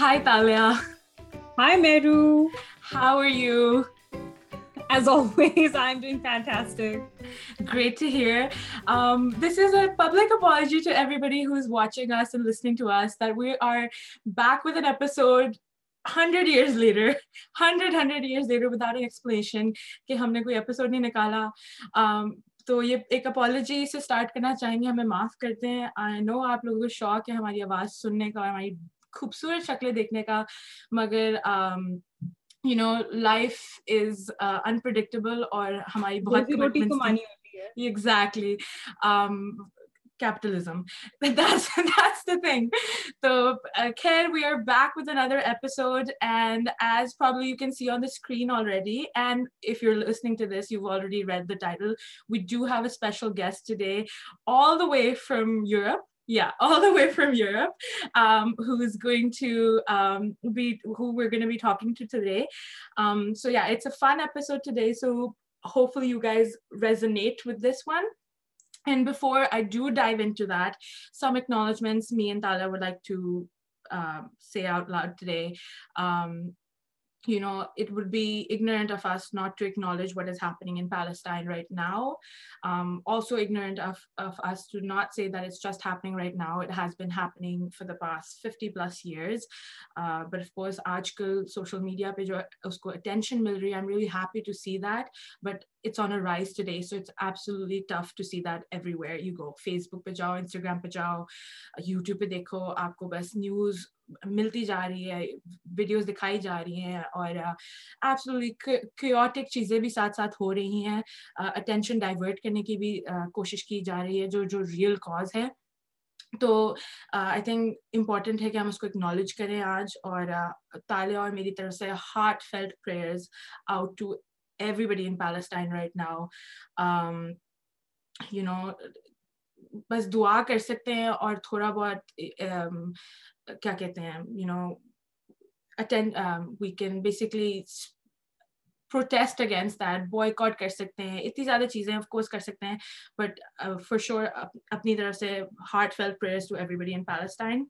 ہم نے کوئی اپسوڈ نہیں نکالا تو یہ ایک اپالوجی سے اسٹارٹ کرنا چاہیں گے ہمیں معاف کرتے ہیں آئی نو آپ لوگوں کو شوق ہے ہماری آواز سننے کا ہماری خوبصورت شکلیں دیکھنے کا مگر you know life is unpredictable اور ہماری بہت تو screen read the title wait do he special guest day all the way from Europe fun episode today soup فلیز resonate wind before I do ڈائنٹ some acknowledgement like to see out today you know it would be ignorant of us not to acknowledge what ازننگ Palestine of to not see that جسٹنگ for the past fifty plus years because آج کل social media پہ جو ہے اس کو attention مل رہی ہے دیکھو آپ کو بیسٹ نیوز ملتی جا رہی ہے ویڈیوز دکھائی جا رہی ہیں اور کیوٹک چیزیں بھی ساتھ ساتھ ہو رہی ہیں اٹینشن ڈائیورٹ کرنے کی بھی کوشش کی جا رہی ہے جو جو ریئل کاز ہے تو آئی تھنک امپورٹنٹ ہے کہ ہم اس کو اکنالج کریں آج اور تالے اور میری طرف سے heartfelt prayers out to everybody in Palestine right now you know بس دعا کر سکتے ہیں اور تھوڑا بہت کیا کہتے ہیں ہیں you know attend we can basically protest against that کر سکتے اتنی زیادہ چیزیں آف کورس کر سکتے ہیں بٹ فار شیور اپنی طرف سے heartfelt to everybody in Palestine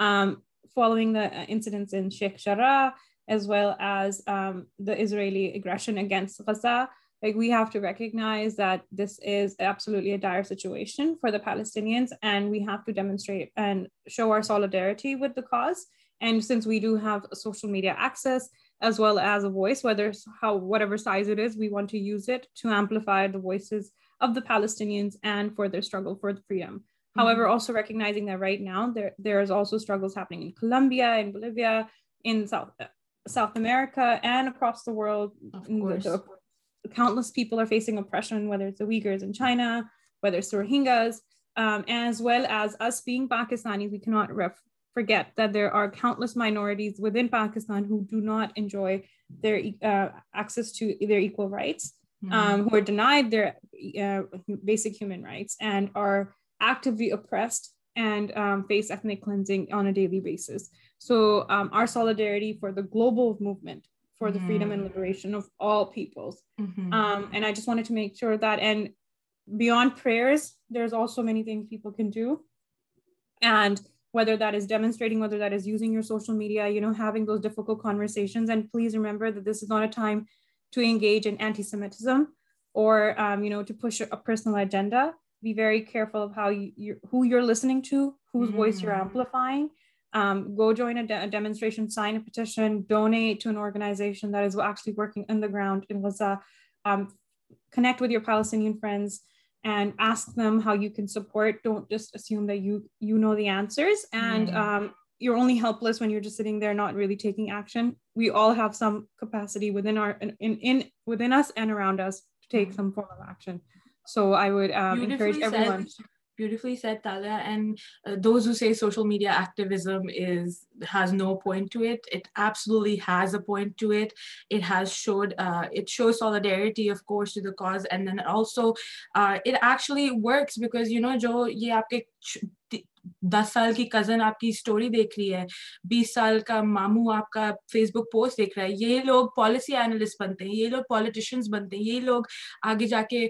Um, following the uh, incidents in Sheikh Jarrah, as well as um, the Israeli aggression against Gaza. Like, we have to recognize that this is absolutely a dire situation for the Palestinians, and we have to demonstrate and show our solidarity with the cause. And since we do have social media access, as well as a voice, whatever size it is, we want to use it to amplify the voices of the Palestinians and for their struggle for freedom. ائنگ ناؤزو struggles America's as ویلگ Pakistan Pakistan basic human global whether that is demonstrating میڈیاڈا be very careful go twins ویلسٹینڈ So I would um, encourage everyone. Said- beautifully said Talia and uh, those who say social media activism is has no point to it it absolutely has a point to it it has showed uh, it shows solidarity of course to the cause and then also uh, it actually works because you know Joe yeah دس سال کی cousin آپ کی story دیکھ رہی ہے بیس سال کا مامو آپ کا فیس بک پوسٹ دیکھ رہا ہے یہ لوگ پالیسی اینالسٹ بنتے ہیں یہ لوگ پالیٹیشینس بنتے ہیں یہ لوگ آگے جا کے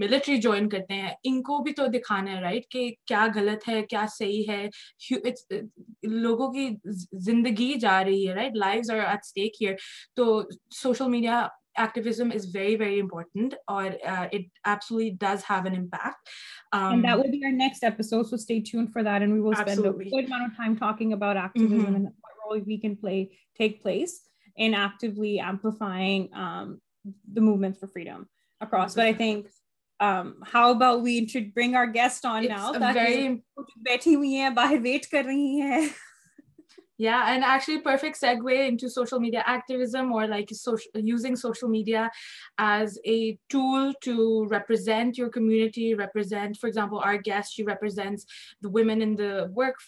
ملٹری جوائن کرتے ہیں ان کو بھی تو دکھانا ہے رائٹ کہ کیا غلط ہے کیا صحیح ہے لوگوں کی زندگی جا رہی ہے رائٹ لائف ہیئر تو social media activism is very, very important or uh, it absolutely does have an impact. Um, and that will be our next episode. So stay tuned for that. And we will spend absolutely. a good amount of time talking about activism mm -hmm. and what role we can play take place in actively amplifying um, the movements for freedom across. But I think, um, how about we bring our guest on it's now? It's very important. یافیکٹ سیگ way social media as a tool to represent your کمٹیزینٹ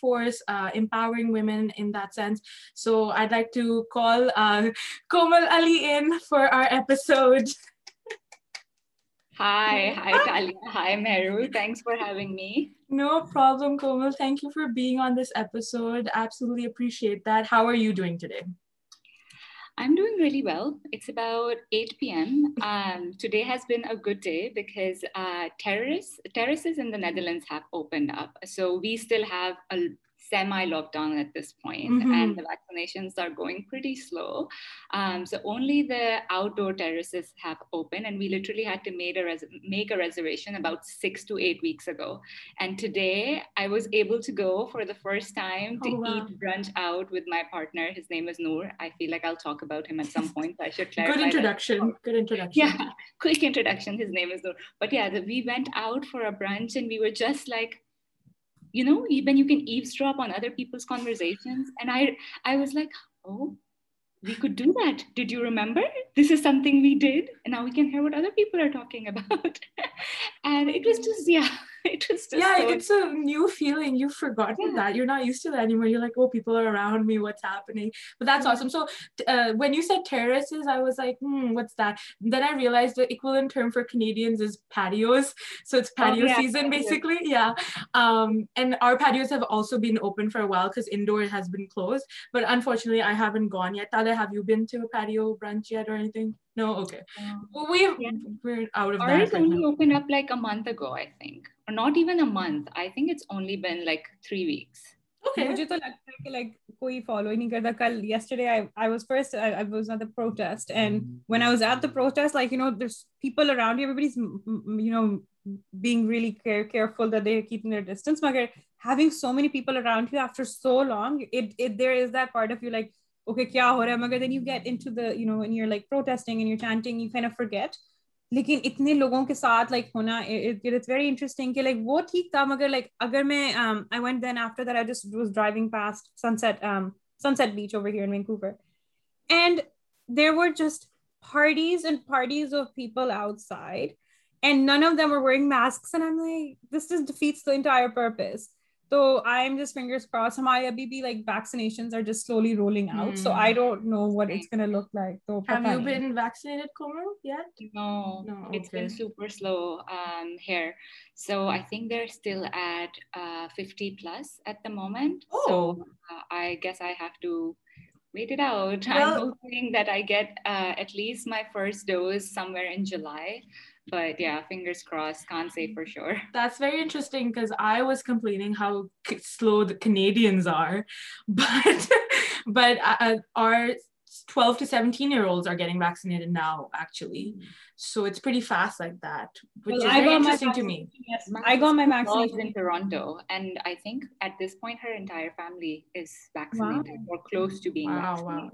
force empowering women in sense so I to call کو No problem, Komal. Thank you for being on this episode. Absolutely appreciate that. How are you doing today? I'm doing really well. It's about 8 p.m. Um, today has been a good day because uh, terrorists, terraces in the Netherlands have opened up. So we still have a, semi lockdown at this point mm -hmm. and the vaccinations are going pretty slow. Um, so only the outdoor terraces have opened and we literally had to made a res make a reservation about six to eight weeks ago. And today I was able to go for the first time to oh, wow. eat brunch out with my partner. His name is Noor. I feel like I'll talk about him at some point. So I should clarify Good introduction. That. Good introduction. Yeah, quick introduction. His name is Noor. But yeah, the, we went out for a brunch and we were just like you know, when you can eavesdrop on other people's conversations. And I was like, oh, we could do that. Did you remember? This is something we did. And now we can hear what other people are talking about. And it was just, yeah, ائزنڈوین open فارکنز بیوز but unfortunately not I ویکس مجھے تو لگتا ہے مگر then you get like لیکن اتنے لوگوں کے ساتھ لائک ہونا اٹس ویری انٹرسٹنگ کہ لائک وہ ٹھیک تھا مگر لائک اگر میں I went then after that I just was driving past sunset sunset beach over here Vancouver and there were just parties and parties of people outside and none of them are wearing mask this is defeats the entire purpose So I'm just fingers crossed. हमारे अभी भी like vaccinations are just slowly rolling out. So I hmm. don't know what it's gonna look like. So have you been vaccinated, Komal, yet? No. It's been super slow um, here. So I think they're still at uh, 50 plus at the moment. Oh. So uh, I guess I have to wait it out. Well, I'm hoping that I get uh, at least my first dose somewhere in July. but yeah fingers crossed can't say for sure that's very interesting because i was complaining how slow the canadians are but but uh, our 12 to 17 year olds are getting vaccinated now actually so it's pretty fast like that which well, is I very interesting to me yes i got my vaccination in toronto and i think at this point her entire family is vaccinated wow. or close to being wow, vaccinated wow.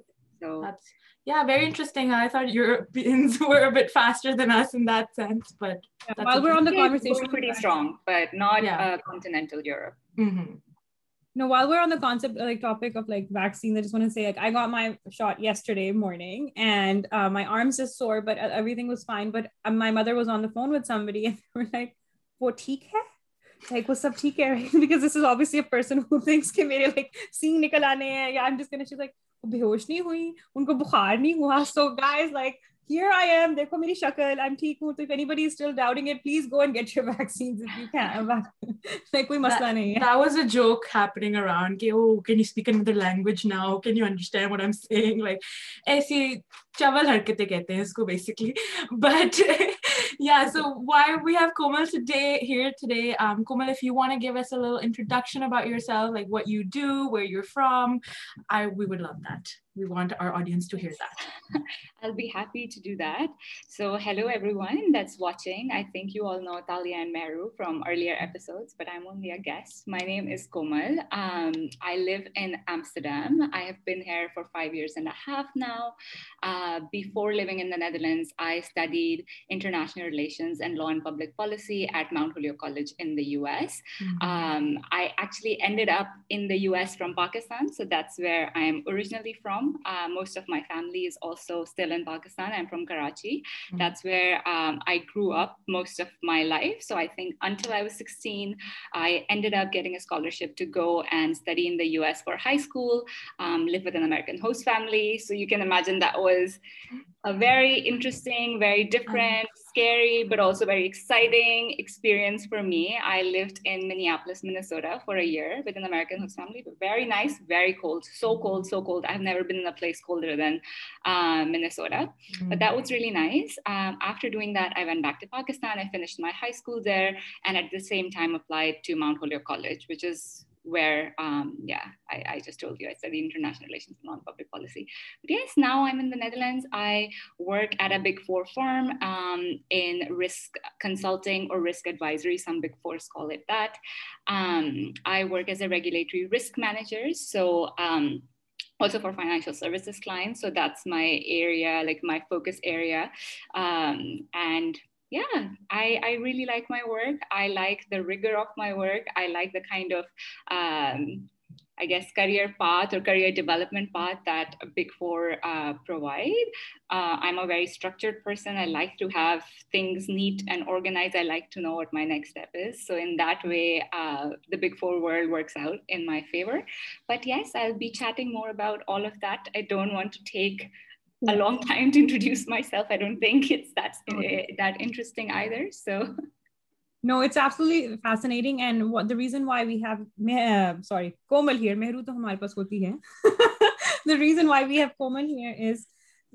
Like وہ سب ٹھیک ہے کوئی مسئلہ نہیں like oh, چول کہتے ہیں اس کو basically but Yeah, so why we have Komal here today. Um, Komal, if you want to give us a little introduction about yourself, like what you do, where you're from, we would love that we want our audience to hear that. I'll be happy to do that. So hello, everyone that's watching. I think you all know Talia and Meru from earlier episodes, but I'm only a guest. My name is Komal. Um, I live in Amsterdam. I have been here for 5.5 years now. Uh, before living in the Netherlands, I studied international relations and law and public policy at Mount Holyoke College in the US. Mm-hmm. Um, I actually ended up in the US from Pakistan. So that's where I am originally from. Uh, most of my family is also still in Pakistan. I'm from Karachi. Mm-hmm. That's where um, I grew up most of my life. So I think until I was 16, I ended up getting a scholarship to go and study in the US for high school, um, live with an American host family. So you can imagine that was hmm a very interesting, very different, ah. scary, but also very exciting experience for me. I lived in Minneapolis, Minnesota for a year with an American host family. Very nice, very cold, so cold, so cold. I've never been in a place colder than uh, Minnesota, but that was mm. really nice. Um, after doing that, I went back to Pakistan. I finished my high school there and at the same time applied to Mount Holyoke College, which is where, um, I just told you, I study international relations and non-public policy. But yes, now I'm in the Netherlands. I work at a Big Four firm um, in risk consulting or risk advisory, some Big Fours call it that. Um, I work as a regulatory risk manager, so also for financial services clients. So that's my area, like my focus area. And yeah, I really like my work. I like the rigor of my work. I like the kind of, um, I guess, career path or career development path that Big Four uh, provide. Uh, I'm a very structured person. I like to have things neat and organized. I like to know what my next step is. So in that way, uh, the Big Four world works out in my favor. But yes, I'll be chatting more about all of that. I don't want to take reason why we've sorry Komal ہی ہمارے پاس ہوتی ہے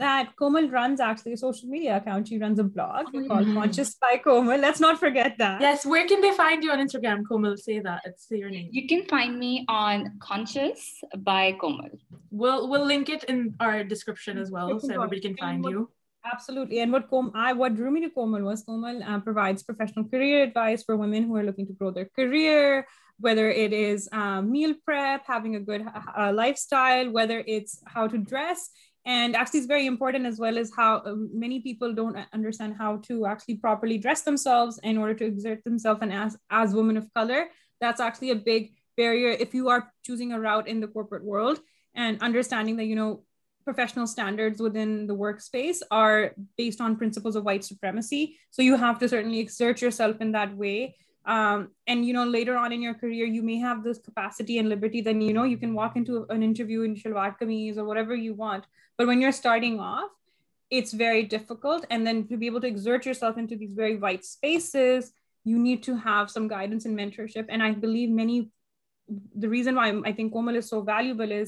that Komal runs actually a social media account. She runs a blog mm-hmm. called Conscious by Komal. Let's not forget that. Yes. Where can they find you on Instagram, Komal? Say that. It's your name. You can find me on Conscious by Komal. We'll we'll link it in our description as well, so everybody can find you. Absolutely. And what Com- I what drew me to Komal was Komal uh, provides professional career advice for women who are looking to grow their career, whether it is um, meal prep, having a good uh, lifestyle, whether it's how to dress. And very important as well as how many people don't understand how truly properly ڈرسل of colour دیٹلی a big barrier world and understandings with in work space اور based on principles white سپرلیچر and you know leader on an you کرو may دسٹی and liberty when you starting I believe many ریزنک Komal is so valuable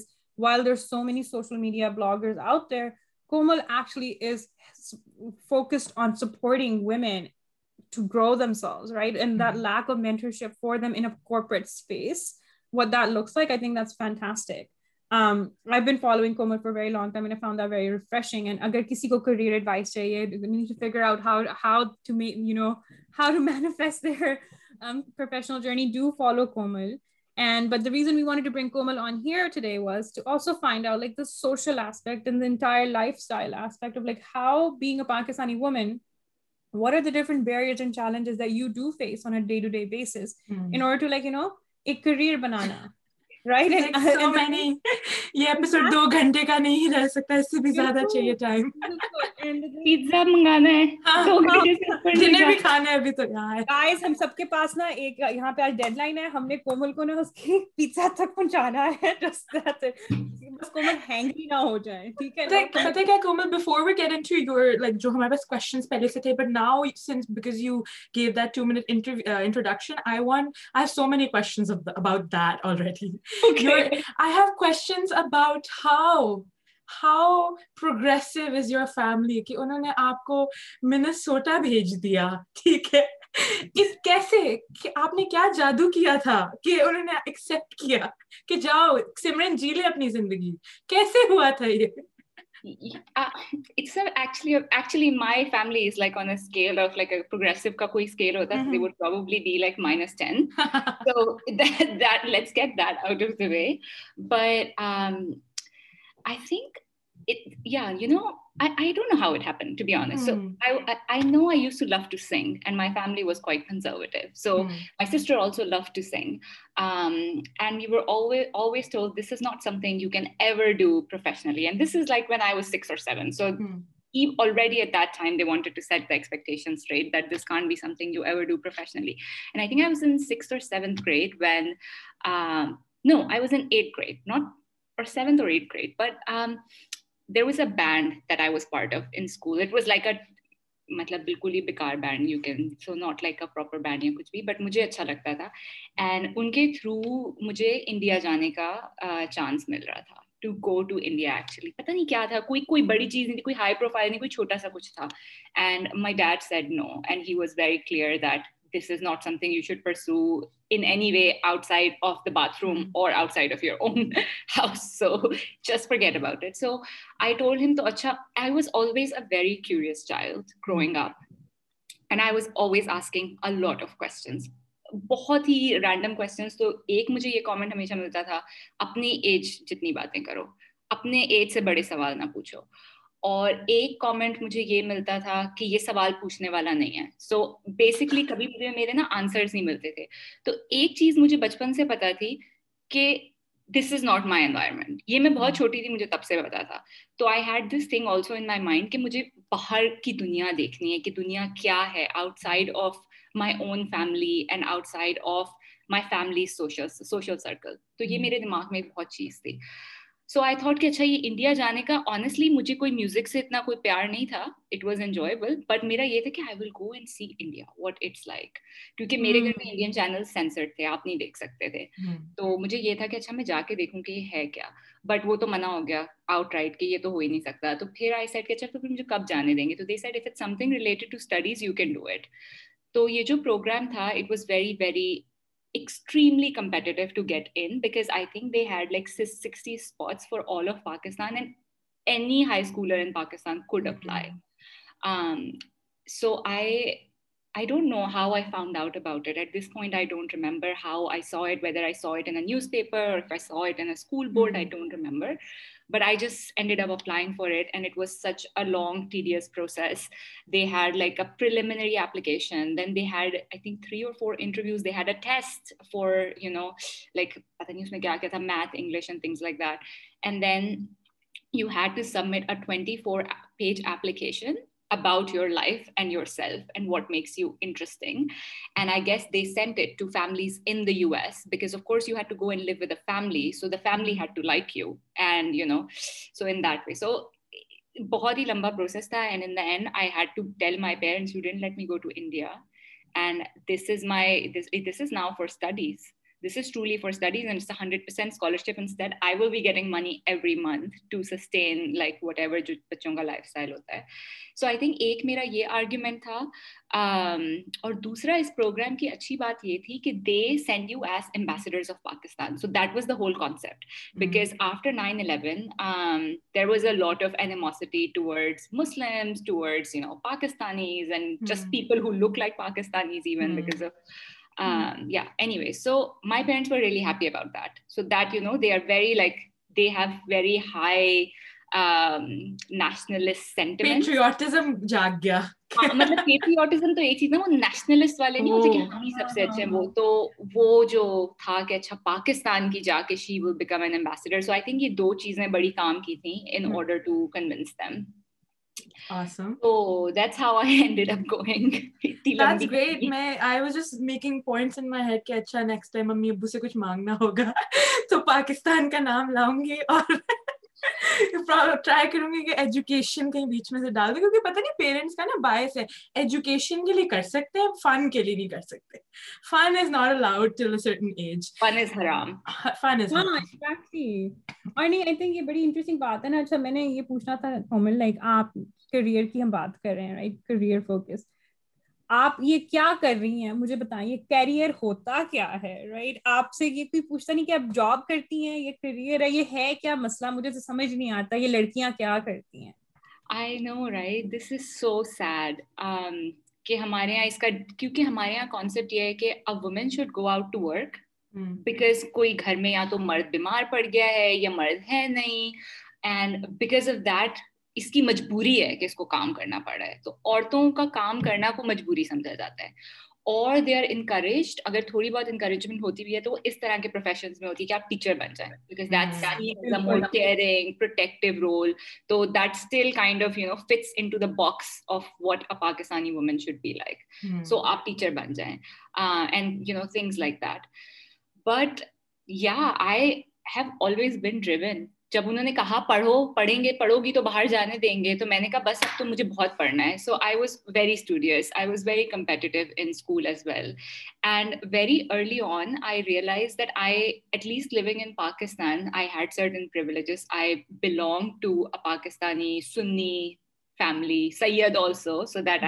so many social media blogger leadership for them an اوپور کسی کو social how big a Pakistani وومیزن what arts بنانا یہ episode دو گھنٹے کا نہیں رہ سکتا اس سے بھی زیادہ چاہیے ٹائم پیزا منگانا ہے ہاں، ہاں، جنہیں بھی تو یہاں آج ہم سب کے پاس نا ایک یہاں پہ آج ڈیڈ لائن ہے ہم نے کیافور لائک جو ہمارے پاس سے تھے but nouns because introduction how progressive is your family کہ انہوں نے آپ کو منسوٹا بھیج دیا ٹھیک ہے کیسے کہ آپ نے کیا جادو کیا تھا کہ انہوں نے ایکسپٹ کیا کہ جاؤ سمرن جی لے اپنی زندگی کیسے ہوا تھا یہ مائنس ٹین ؤٹنسٹ no I used to love to sing and my family was conservative so my sisters told this is not something like when I was six or or seventh اور at grade but there was a band that I was part of انکول بالکل ہی بےکار band you can so not like a proper band یا کچھ بھی but مجھے اچھا لگتا تھا اینڈ ان کے تھرو مجھے انڈیا جانے کا چانس مل رہا تھا to go to India actually پتا نہیں کیا تھا کوئی کوئی بڑی چیز نہیں کوئی ہائی پروفائل نہیں کوئی چھوٹا سا کچھ تھا and my dad said no and he was very clear that this is not something you should pursue in any way outside of the bathroom or outside of your own house. So just forget about it. So I told him, to, I was always a very curious child growing up. And I was always asking a lot of questions. بہت ہی random questions تو ایک مجھے یہ comment ہمیشہ ملتا تھا اپنی ایج جتنی باتیں کرو اپنے ایج سے بڑے سوال نہ پوچھو اور ایک کامنٹ مجھے یہ ملتا تھا کہ یہ سوال پوچھنے والا نہیں ہے سو بیسکلی کبھی مجھے میرے نا آنسرز نہیں ملتے تھے تو ایک چیز مجھے بچپن سے پتا تھی کہ this is not my environment یہ میں بہت چھوٹی تھی مجھے تب سے پتا تھا تو I had this thing also in my mind کہ مجھے باہر کی دنیا دیکھنی ہے کہ دنیا کیا ہے outside of my own family and outside of my family social social circle تو یہ میرے دماغ میں ایک بہت چیز تھی سو آئی تھاٹ کہ اچھا یہ انڈیا جانے کا مجھے کوئی میوزک سے اتنا کوئی پیار نہیں تھا اٹ واز بٹ میرا یہ تھا کہ I will go and see India what it's like کیونکہ میرے گھر میں انڈین چینل سینسرڈ تھے آپ نہیں دیکھ سکتے تھے hmm. تو مجھے یہ تھا کہ اچھا میں جا کے دیکھوں کہ یہ ہے کیا بٹ وہ تو منع ہو گیا آؤٹ رائٹ کہ یہ تو ہو ہی نہیں سکتا تو پھر آئی سائڈ کے اچھا تو پھر مجھے کب جانے دیں گے تو they said something related to studies you can do it تو یہ جو پروگرام تھا it was very very extremely competitive to get in, because I think they had like 60 spots for all of Pakistan, and any high schooler in Pakistan could mm-hmm. apply. Um, so I don't know how I found out about it. At this point, I don't remember how I saw it, whether I saw it in a newspaper or if I saw it in a school board, I mm-hmm. don't remember. But I'd اب اپن long tedious process they had like a preliminary application then they'd I think three or text four you know like پتا نہیں اس میں کیا کیا تھا math English and things like that and then you had to submit a twenty four page application about your life and your self and what makes یوٹرسٹنگ I guess of course leave family so the family بہت ہی لمبا process تھا go to India and this is مائیس this is now for studies lifetime اچھی بات یہ تھی کہ they send you as ambassador تو ایک چیز نا وہ نیشنل وہ تو وہ جو تھا کہ اچھا پاکستان کی جا کے شی وکم این امبیسڈرک یہ دو چیزیں بڑی کام کی تھیں انڈر ٹو کنوینس اچھا امی ابو سے کچھ مانگنا ہوگا تو پاکستان کا نام لاؤں گی اور ٹرائی کروں گی کہ ایجوکیشن کہیں بیچ میں سے ڈال دیں کیونکہ پتہ نہیں پیرنٹس کا نا باعث ہے ایجوکیشن کے لیے کر سکتے ہیں فن کے لیے نہیں کر سکتے fun is not allowed till certain age fun is حرام فن از اور نہیں آئی تھنک یہ بڑی انٹرسٹنگ بات ہے نا اچھا میں نے یہ پوچھنا تھا کامن لائک آپ کریئر کی ہم بات کر رہے ہیں رائٹ کریئر فوکس آپ یہ کیا کر رہی ہیں مجھے بتائیں کیریئر ہوتا کیا ہے رائٹ آپ سے یہ کوئی پوچھتا نہیں کہ آپ جاب کرتی ہیں یہ کیریئر ہے یہ ہے کیا مسئلہ مجھے تو سمجھ نہیں آتا یہ لڑکیاں کیا کرتی ہیں I know right this is so sad کہ ہمارے یہاں اس کا کیونکہ ہمارے یہاں کانسیپٹ یہ ہے کہ women should go out to work because کوئی گھر میں یا تو مرد بیمار پڑ گیا ہے یا مرد ہے نہیں اینڈ بیکاز آف دیٹ اس کی مجبوری ہے کہ اس کو کام کرنا پڑ رہا ہے تو عورتوں کا کام کرنا کو مجبوری سمجھا جاتا ہے اور دے آر انکریجڈ اگر تھوڑی بہت انکریجمنٹ ہوتی بھی ہے تو وہ اس طرح کے پروفیشنز میں ہوتی ہے کہ آپ ٹیچر بن جائیں کیئرنگ پروٹیکٹیو رول تو that still kind of you know fits in to the box of what a Pakistani woman should be like so آپ ٹیچر بن جائیں and you know things like that but یا I have always been driven جب انہوں نے کہا پڑھو پڑھیں گے پڑھو گی تو باہر جانے دیں گے تو میں نے کہا بس اب تو مجھے بہت پڑھنا ہے so I was very studious I was very competitive in school as well and very early on I realise that I at least living in Pakistan I had certain privileges I belong to a Pakistani سنی کا کوئی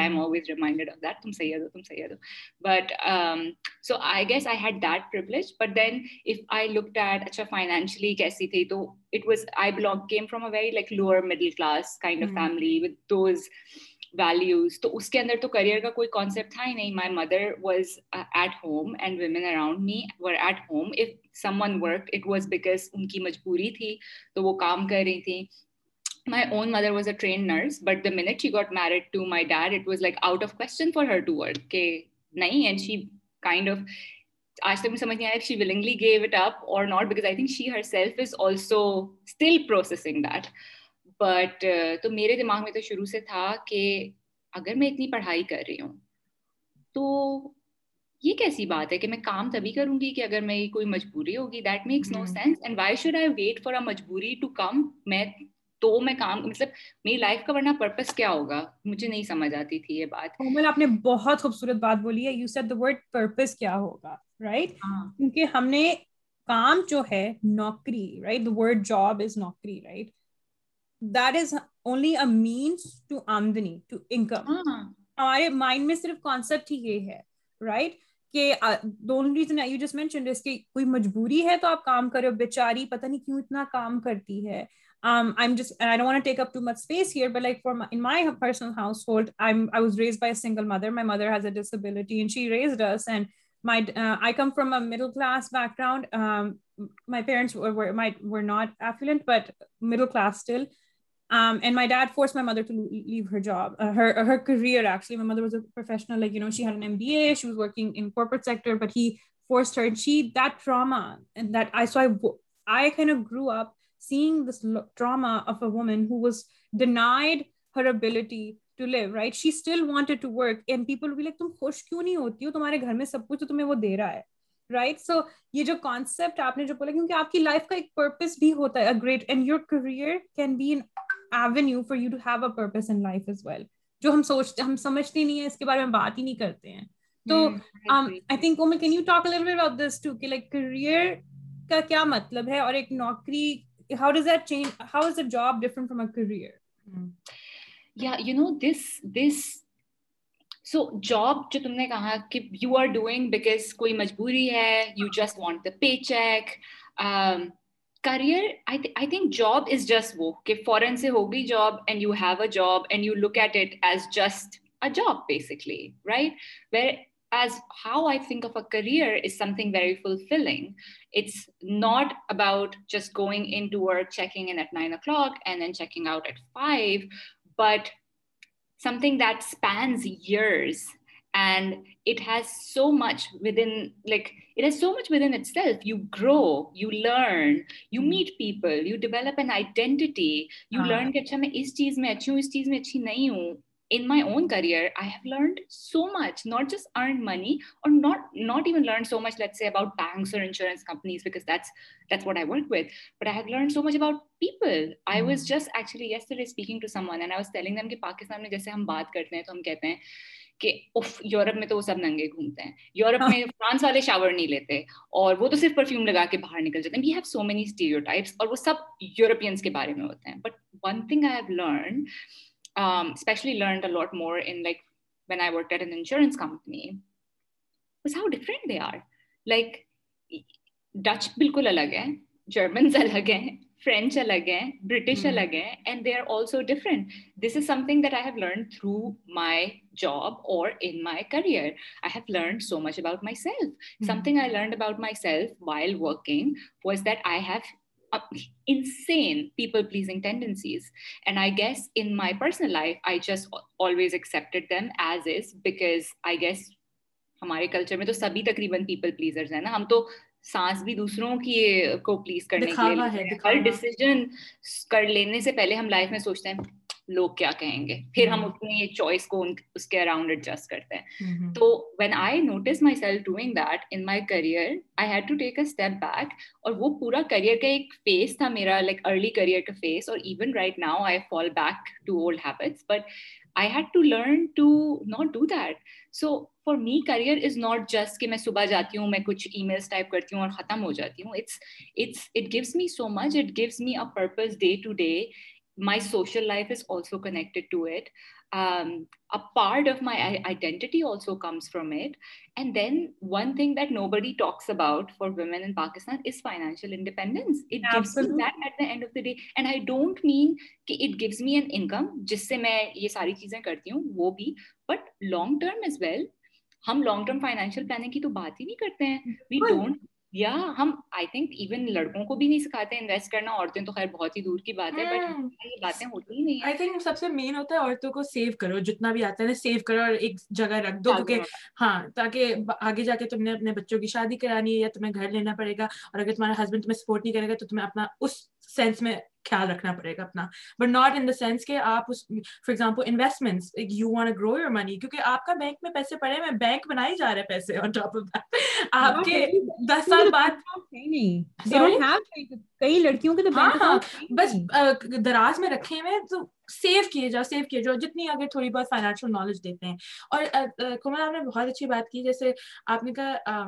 concept تھا ہی نہیں my mother was at home and women around me were at home if someone work it was because ان کی مجبوری تھی تو وہ کام کر رہی تھیں my hmm. own mother was a trained nurse, but the minute she got married to my dad, it was like out of question for her to work. Okay, نہیں and she kind of آج تک مجھے سمجھ نہیں آیا she willingly gave it up اور not because I think she herself is also still processing that but تو میرے دماغ میں تو شروع سے تھا کہ اگر میں اتنی پڑھائی کر رہی ہوں تو یہ کیسی بات ہے کہ میں کام تبھی کروں گی کہ اگر میں کوئی مجبوری ہوگی that makes no sense and why should I wait for a مجبوری ٹو کم میں تو میں کام مطلب میری لائف کا ورنہ پرپز کیا ہوگا مجھے نہیں سمجھ آتی تھی یہ بات کومل آپ نے بہت خوبصورت بات بولی ہے you set the word purpose کیا ہوگا رائٹ ہاں۔ کیونکہ ہم نے کام جو ہے نوکری right the word job is نوکری right that is only a means to آمدنی ٹو انکم ہمارے مائنڈ میں صرف کانسیپٹ ہی یہ ہے رائٹ right? کوئی مجبوری ہے تو آپ کام کرو بےچاری پتہ نہیں کیوں اتنا کام کرتی ہے Um, and I don't want to take up too much space here, but like in my personal household, I was raised by a single mother. My mother has a disability and she raised us. And uh, I come from a middle-class background. Um, my parents were not affluent, but middle-class still. Um, and my dad forced my mother to leave her job, uh, her career, actually. My mother was a professional, she had an MBA, she was working in corporate sector, but he forced her, and that trauma and that I kind of grew up سب کچھ you career ہم سمجھتے نہیں ہے اس کے بارے میں بات ہی نہیں کرتے ہیں تو کیا مطلب ہے اور ایک نوکری کوئی مجبوری ہے یو جسٹ وانٹ پے جس وہ کہ فورن سے ہوگئی job and you have a job and you look at it as just job basically right where career is something very fulfilling not about just going in nine o'clock putting that expense and it has so much in like so much in سیلفرو you learn you meet people you develop an identity learn اچھا میں اس چیز میں اچھی ہوں اس چیز میں اچھی نہیں ہوں in my own career learned so much not just earn money اور پاکستان میں جیسے ہم بات کرتے ہیں تو ہم کہتے ہیں کہ تو وہ سب ننگے گھومتے ہیں یورپ میں فرانس والے شاور نہیں لیتے اور وہ تو صرف پرفیوم لگا کے باہر نکل جاتے ہیں you have so many stereotypes اور وہ سب یوروپینس کے بارے میں ہوتے ہیں but one thing I have learn especially learned a lot مورٹورنس companies how they are like Dutch بالکل الگ ہے جرمنز الگ ہیں فرنچ الگ ہیں برٹیش الگ ہیں and they are also different this is something that I have learn through my job اورنڈ so much about myself something I learn about myself while working that I have insane people pleasing tendencies. And I I I guess guess in my personal life, just always accepted them as is because ہمارے culture میں تو سبھی تقریباً people pleasures ہیں نا ہم تو سانس بھی دوسروں کی کو پلیز کرنے کے لیے ہر ڈیسیزن کر لینے سے پہلے ہم لائف میں سوچتے ہیں لوگ کیا کہیں گے پھر ہم اپنی چوائس کو اس کے اراؤنڈ ایڈجسٹ کرتے ہیں تو when I notice myself doing that in my career I had to take a step back اور وہ پورا کریئر کا ایک فیس تھا میرا لائک ارلی کریئر کا فیس اور even right now I fall back to old habits but I had to learn to not do that so for me career is not just کہ میں صبح جاتی ہوں میں کچھ ای میلس ٹائپ کرتی ہوں اور ختم ہو جاتی ہوں it's it's it gives me so much it gives me a purpose day to day my social life is also connect of my identity and then one thing that نو بڑی talks about for women in Pakistan is financial independence mean کہ it gives me an income جس سے میں یہ ساری چیزیں کرتی ہوں وہ بھی but long term as well ہم لانگ ٹرم فائنینشیل پلاننگ کی تو بات ہی نہیں کرتے ہیں یا ہم آئی تھنک ایون لڑکوں کو بھی نہیں سکھاتے انویسٹ کرنا عورتیں تو خیر بہت ہی دور کی بات ہے بٹ ہاں۔ یہ باتیں ہوتی ہی نہیں آئی تھنک سب سے مین ہوتا ہے عورتوں کو سیو کرو جتنا بھی آتا ہے سیو کرو اور ایک جگہ رکھ دو کیونکہ ہاں تاکہ آگے جا کے تم نے اپنے بچوں کی شادی کرانی ہے یا تمہیں گھر لینا پڑے گا اور اگر تمہارا ہسبینڈ تمہیں سپورٹ نہیں کرے گا تو تمہیں اپنا اس سینس میں خیال رکھنا پڑے گا اپنا but not in the sense want grow your money کیونکہ کئی لڑکیوں کے ہاں، ہاں. دراز میں رکھے ہوئے تو سیو کیے جاؤ سیو کیے جاؤ جتنی اگر تھوڑی بہت فائنینشیل نالج دیتے ہیں اور کمر آپ نے بہت اچھی بات کی جیسے آپ نے کہا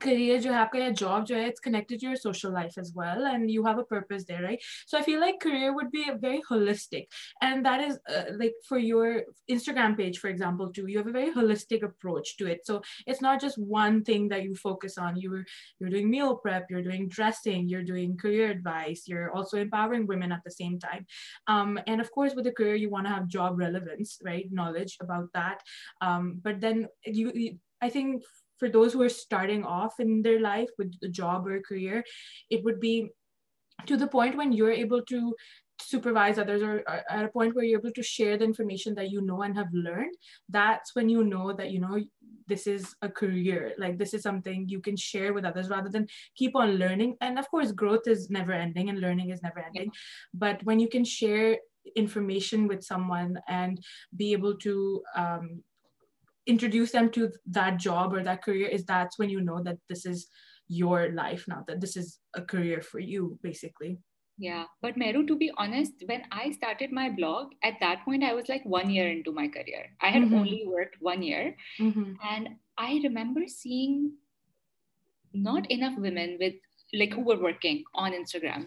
کریئر جو ہے آپ کا یا جاب جو ہے it's connected to your social life as well and you have a purpose there right so I feel like career would be very holistic and that is like for your Instagram page for example to you have a very holistic approach to it so it's not just one thing that you focus on you you doing me prep you doing dressing you doing career advice you are also empowering women at the same time and of course with career you want have job relevance right knowledge about that but then you I think for those of in life with job or career it would be to the point when you are to provide share the information learn when you know do know this is a career like this is something you can share وتر then keep on learning and of course growth is never ending learning is never ending but when you can share information and be able see not enough women وائک over Instagram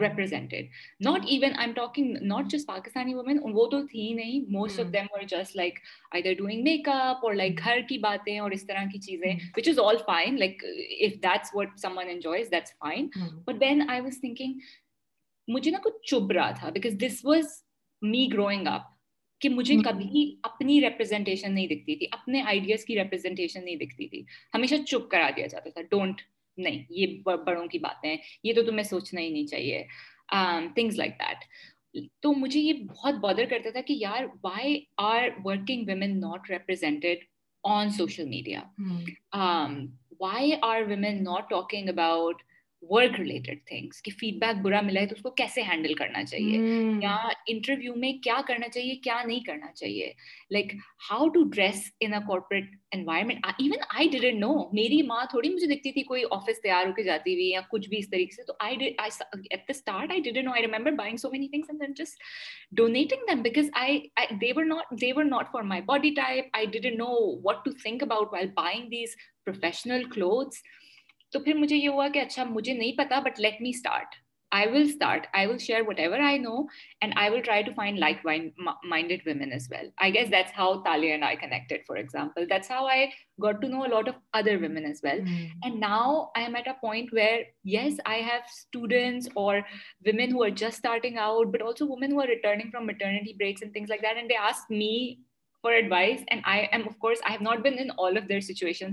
represented not even I am talking not just Pakistani women وہ تو تھی نہیں most of them اور just like I they're doing makeup اور like گھر کی باتیں اور اس طرح کی چیزیں which is all fine like if that's what someone enjoys that's fine but then I was thinking مجھے نا کچھ چب رہا تھا because this was me growing up کہ مجھے کبھی اپنی ریپرزینٹیشن نہیں دکھتی تھی اپنے آئیڈیاز کی ریپرزینٹیشن نہیں دکھتی تھی ہمیشہ چپ کرا دیا جاتا تھا ڈونٹ نہیں یہ بڑوں کی بات ہیں یہ تو تمہیں سوچنا ہی نہیں چاہیے تھنگس لائک دیٹ تو مجھے یہ بہت بادر کرتا تھا کہ یار why are working women not represented on social media why are women not talking about work related things کہ فیڈ بیک برا ملا ہے تو اس کو کیسے ہینڈل کرنا چاہیے hmm. یا انٹرویو میں کیا کرنا چاہیے کیا نہیں کرنا چاہیے like how to dress in corporate environment even I didn't know میری ماں تھوڑی مجھے دکھتی تھی کوئی آفس تیار ہو کے جاتی ہوئی یا کچھ بھی اس طریقے سے تو at the start I didn't know I remember buying so many things just donating them because they're not for my body type I didn't know what to think about while buying these professional clothes تو پھر مجھے یہ ہوا کہ اچھا مجھے نہیں پتا but let me start I will start I will share whatever I know and I will try to find like minded women as well I guess that's how تالی and I connected for example that's how I got to know a lot of other women as well and now I am at a point where yes I have students اور women who are just starting out but also women who are returning from maternity breaks and things like that and they ask me Ford I not bell situation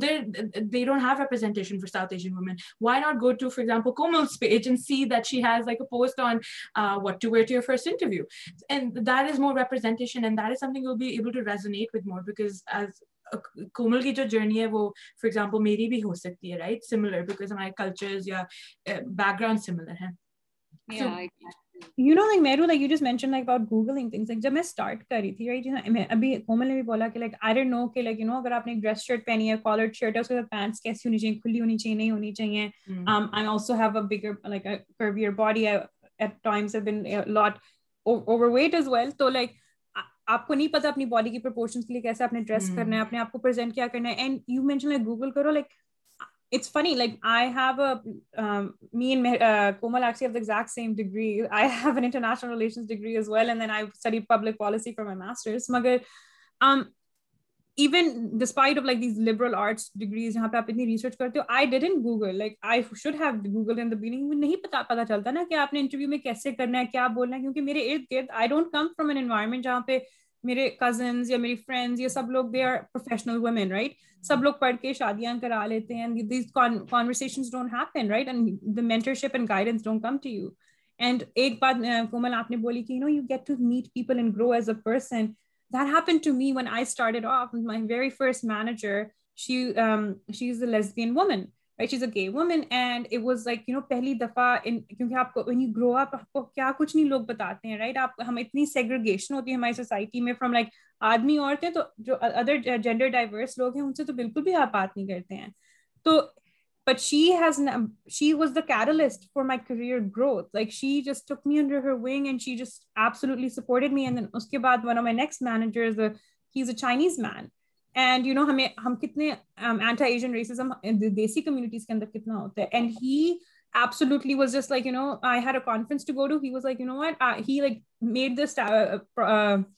جو journey ہے وہ for example میری بھی ہو سکتی ہے background similar ہیں you know like Meru like you جس لائک جب میں اسٹارٹ کر رہی تھی رائٹ میں ابھی کومل نے بھی بولا کہ like like I know know کہ یو اگر آپ نے ڈریس شرٹ پہنی ہے کالر شرٹ ہے اس کے ساتھ پینٹس کیسی ہونی چاہیے کھلی ہونی ہونی چاہیے چاہیے نہیں I also have a bigger like like body at times been lot overweight as well تو آپ کو نہیں پتا اپنی باڈی کی پرپورشنس کے لیے کیسے آپ نے ڈریس کرنا ہے اپنے آپ کو پرزینٹ کیا کرنا ہے and you mention like like Google کرو despite of like liberal arts degrees جہاں پہ آپ کرتے ہو I did Google like I should have googling نہیں پتہ چلتا نا کہ آپ نے انٹرویو میں کیسے کرنا ہے کیا بولنا ہے کیونکہ میرے ارد گرد I don't come from an environment جہاں پہ میرے کزنز یا میری فرینڈز یا سب لوگ they are professional women right سب لوگ پڑھ کے شادیاں کرا لیتے ہیں these conversations don't happen right and the mentorship and guidance don't come to you and ایک بات کومل آپ نے بولی کہ you know you get to meet people and grow as a person that happen to me when I start of my very first manager she she is a lesbian woman ہم اتنی segregation ہوتی ہے ہماری society میں ان سے تو بالکل بھی آپ بات نہیں کرتے ہیں تو but she heist for my career growth like she just میڈرٹیڈ اس کے بعد اینڈ یو نو ہمیں ہم کتنے anti Asian racism desi communities کے اندر کتنا ہوتا ہے and he absolutely was just like you know I had a conference to go to he was like you know what he like made this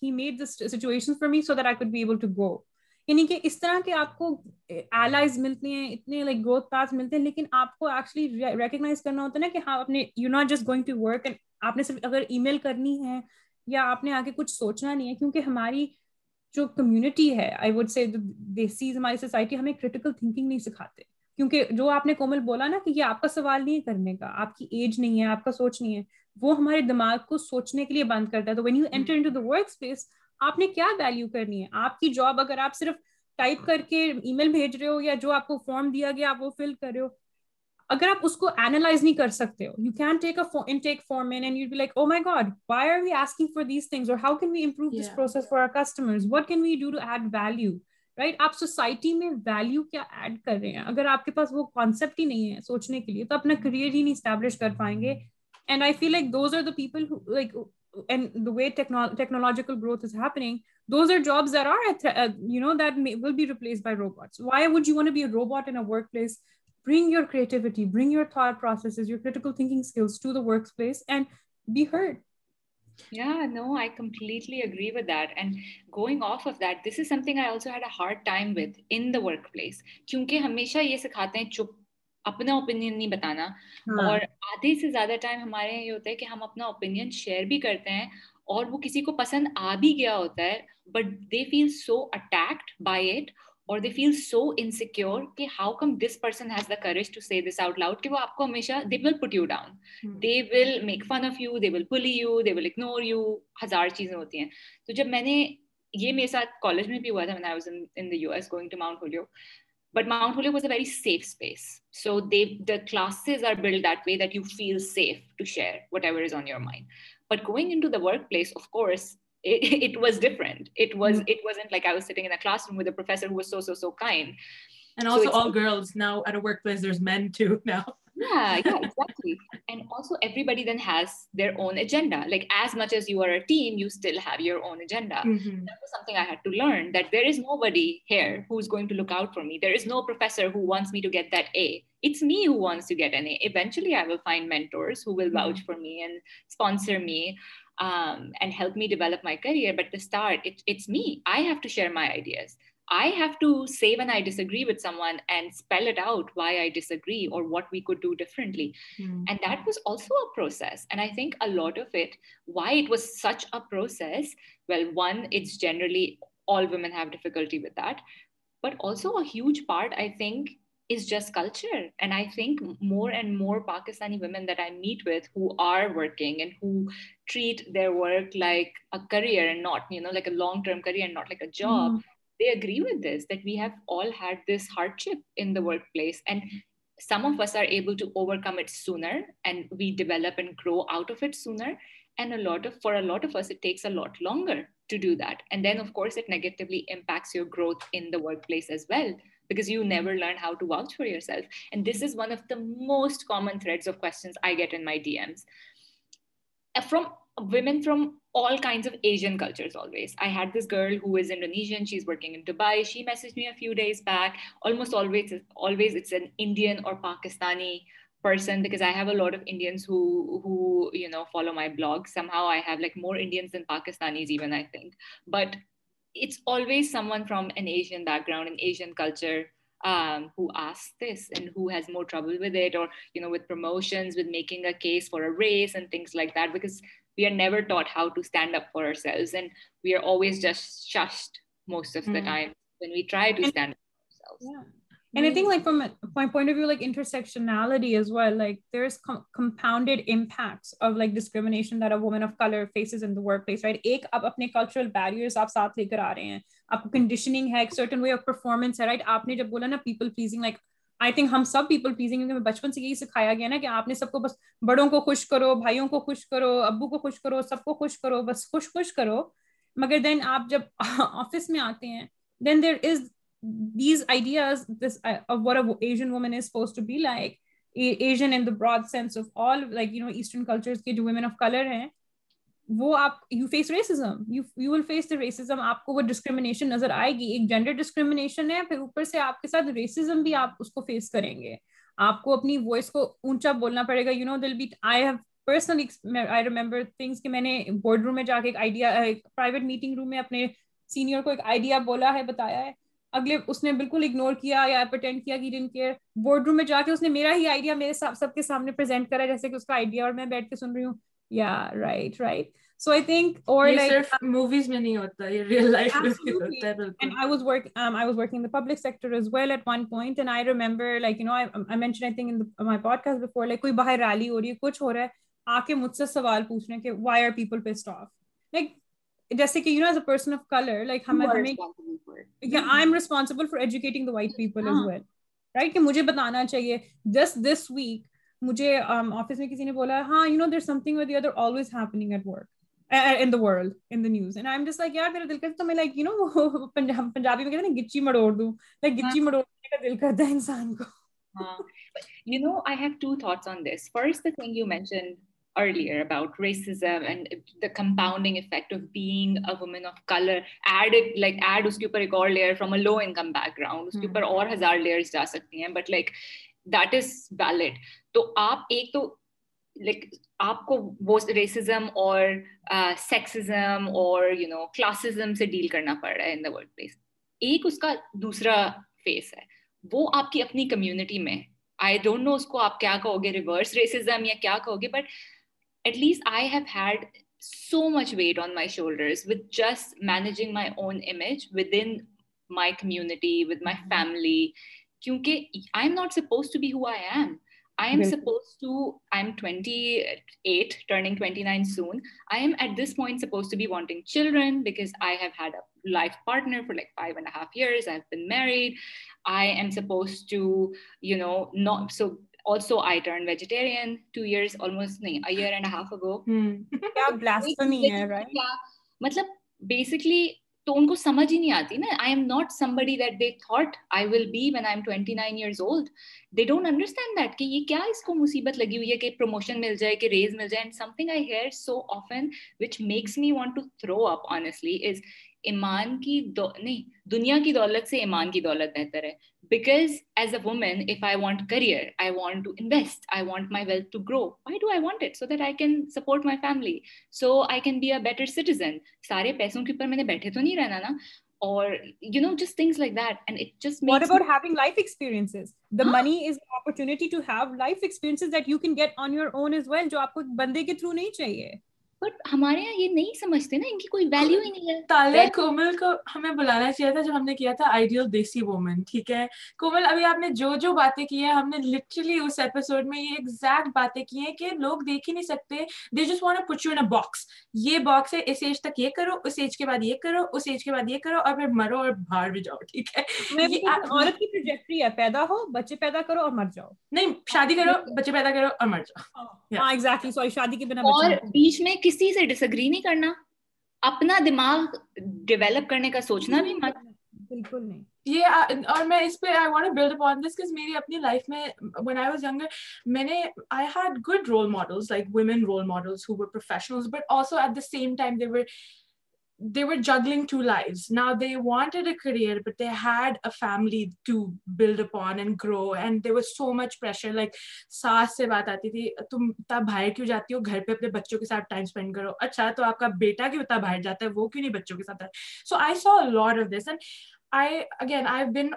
he made this situation for me so that I could be able to go یعنی کہ اس طرح کے آپ کو allies ملتے ہیں اتنے like growth paths ملتے ہیں لیکن آپ کو ایکچولی ریکگنائز کرنا ہوتا ہے نا کہ ہاں آپ نے you not just going to work and آپ نے صرف اگر ای میل کرنی ہے یا آپ نے آگے کچھ سوچنا نہیں ہے کیونکہ ہماری جو کمیونٹی ہے آئی وڈ سے دیسیز ہماری سوسائٹی ہمیں کریٹیکل تھنکنگ نہیں سکھاتے کیونکہ جو آپ نے کومل بولا نا کہ یہ آپ کا سوال نہیں ہے کرنے کا آپ کی ایج نہیں ہے آپ کا سوچ نہیں ہے وہ ہمارے دماغ کو سوچنے کے لیے بند کرتا ہے تو when you enter into the work space آپ نے کیا ویلیو کرنی ہے آپ کی جاب اگر آپ صرف ٹائپ کر کے ای میل بھیج رہے ہو یا جو آپ کو فارم دیا گیا آپ وہ فل کر رہے ہو اگر آپ اس کو اینالائز نہیں کر سکتے ہو you can take in take form man you be like oh my God why are we asking for this or how can we improve this process our customer what can we do to add value right آپ society میں value کیا add کر رہے ہیں اگر آپ کے پاس وہ کانسیپٹ ہی نہیں ہے سوچنے کے لیے تو اپنا کریئر ہی نہیں اسٹیبلش کر پائیں گے and I feel like those are the people way technological growth is that will be replace by robots why would you want be a robot ہمیشہ یہ سکھاتے ہیں چپ اپنا اوپین نہیں بتانا اور آدھے سے ہم اپنا اوپین شیئر بھی کرتے ہیں اور وہ کسی کو پسند آ بھی گیا ہوتا ہے but they feel so attack اور دے فیل سو انسیکیور کہ how come this person has the courage to C this out loud کہ وہ آپ کو ہمیشہ they will put you down they will make fun of you they will پلی you they will ignore you ہزار چیزیں ہوتی ہیں تو جب میں نے یہ میرے ساتھ کالج میں بھی ہوا تھا میں نے in the U S going to Mount Holyoke but Mount Holyoke was a very safe space so they the classes are blood that way that you feel safe to share whatever is on your mind but going in to the workplace of course it, it was different it was mm-hmm. it wasn't like i was sitting in a classroom with a professor who was so so so kind and also so all girls now at a workplace there's men too now yeah yeah exactly and also everybody then has their own agenda like as much as you are a team you still have your own agenda mm-hmm. that was something i had to learn that there is nobody here who's going to look out for me there is no professor who wants me to get that a it's me who wants to get an a eventually i will find mentors who will vouch for me and sponsor me and help me develop my career بٹار have difficulty with that but so huge part I think is just culture and I think more and more Pakistani women I meet with who are working treat their work like a career and not, like a long-term career and not like a job, mm. they agree with this, that we have all had this hardship in the workplace. And some of us are able to overcome it sooner, and we develop and grow out of it sooner. And for a lot of us, it takes a lot longer to do that. And then of course, it negatively impacts your growth in the workplace as well, because you never learn how to vouch for yourself. And this is one of the most common threads of questions I get in my DMs from women from all kinds of Asian cultures always. I had this girl who is Indonesian, she's working in Dubai. She messaged me a few days back. Almost always it's an Indian or Pakistani person, because I have a lot of Indians who you know, follow my blog. Somehow I have like more Indians than Pakistanis even, I think. But it's always someone from an Asian background, an Asian culture, um, who asks this and who has more trouble with it, or, you know, with promotions, with making a case for a raise and things like that, because we are never taught how to stand up for ourselves. And we are always just shushed most of the mm. time when we try to stand up for ourselves. Yeah. Anything like point of view like intersection discrimination ایک آپ اپنے cultural barrier آپ ساتھ لے کر آ رہے ہیں آپ کو کنڈیشننگ ہے ایک سرٹن وے آف پرفارمنس ہے جب بولا نا people pleasing like I think ہم سب پیپل پلیزنگ کیونکہ بچپن سے یہی سکھایا گیا نا کہ آپ نے سب کو بس بڑوں کو خوش کرو بھائیوں کو خوش کرو ابو کو خوش کرو سب کو خوش کرو بس خوش خوش کرو مگر دین آپ جب آفس میں آتے ہیں دین دیر از جو ویم آف کلر ہیں وہ ڈسکریم نظر آئے گی ایک جینڈر ڈسکریم ہے پھر اوپر سے آپ کے ساتھ فیس کریں گے آپ کو اپنی وائس کو اونچا بولنا پڑے گا یو نو دل be I personally I remember میں نے بورڈ روم میں جا کے سینئر کو ایک آئیڈیا بولا ہے بتایا ہے اگلے اس نے بالکل اگنور کیا یا کیا کہ بورڈ روم میں جا کے اس نے میرا ہی آئیڈیا کہ میں بیٹھ کے باہر ریلی ہو رہی ہے کچھ ہو رہا ہے آ کے مجھ سے سوال پوچھ رہے ہیں کہ why are people paste like جیسے کہ کہ you you know know as a person of colour like I am responsible for educating white people as well right مجھے مجھے بتانا چاہیے دس ویک آفس میں کسی نے بولا ہاں دیر سم گی مڑوڑ دوں کا دل کرتا ہے earlier about racism and the compounding effect of of being a a woman color added like like add layer from low income background layers but that is valid deal کرنا پڑ رہا ہے وہ آپ کی اپنی کمیونٹی میں آئی ڈونٹ نو اس کو آپ کیا کہو کہو گے گے ریورس ریسزم یا کیا but at least I have had so much weight on my shoulders with just managing my own image within my community, with my mm-hmm. family. I'm not supposed to be who I am. I am supposed to, I'm 28, turning 29 soon. I am at this point supposed to be wanting children because I have had a life partner for like 5.5 years. I've been married. I am supposed to, you know, not, so also I turned vegetarian two years almost a a year and half ago. Hmm. basically یہ کیا اس کو مصیبت لگی ہوئی ہے کہ promotion مل جائے کہ ریز مل جائے so often which makes me want to throw از ایمان کی نہیں دنیا کی دولت سے ایمان کی دولت بہتر ہے because as a a if I I I I I I want want want want career to to invest my my wealth grow do it so so that can can support family be better citizen سارے پیسوں کے اوپر میں نے بیٹھے تو نہیں رہنا نا اور بندے کے تھرو نہیں چاہیے بٹ ہمارے یہاں یہ نہیں سمجھتے نا ان کی کوئی ویلیو ہی نہیں ہے تالیا کومل کو ہمیں بلانا چاہیے تھا جو ہم نے کیا تھا آئیڈیل دیسی وومن ٹھیک ہے کومل ابھی آپ نے جو جو باتیں کی ہیں ہم نے لٹرلی اس ایپیسوڈ میں یہ ایگزیکٹ باتیں کی ہیں کہ لوگ دیکھ ہی نہیں سکتے دے جس want to put you in a box یہ باکس ہے اس ایج تک یہ کرو اس ایج کے بعد یہ کرو اس ایج کے بعد یہ کرو اور پھر مرو اور باہر بھی جاؤ ٹھیک ہے عورت کی پروجیکٹری ہے پیدا ہو بچے پیدا کرو اور مر جاؤ نہیں شادی کرو بچے پیدا کرو اور مر جاؤ ہاں ایگزیکٹلی ہاں، سوری شادی کے بنا اور بیچ میں کسی سے ڈس اگری نہیں کرنا اپنا دماغ ڈیولپ کرنے کا سوچنا بھی مت بالکل نہیں یہ ساس سے تم اتنا باہر کیوں جاتی ہو گھر پہ اپنے بچوں کے ساتھ ٹائم اسپینڈ کرو اچھا تو آپ کا بیٹا کیوں اتنا باہر جاتا ہے وہ کیوں نہیں بچوں کے ساتھ سو آئی سو لار دس اینڈ آئی اگینڈنل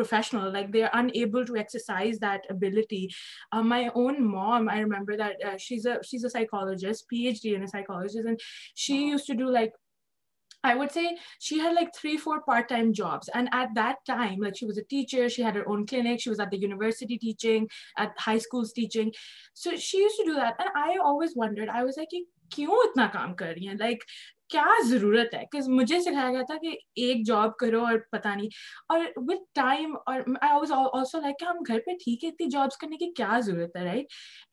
professional like they are N to exercise that ability my اونبرجس she use to do like I would see she had like three four part time jobs کیوں اتنا کام کر رہی ہیں کیا ضرورت ہے کہ مجھے سکھایا گیا تھا کہ ایک جاب کرو اور پتا نہیں اور وتھ ٹائم اور آلسو لائک کہ ہم گھر پہ ٹھیک ہے اتنی جابس کرنے کی کیا ضرورت ہے right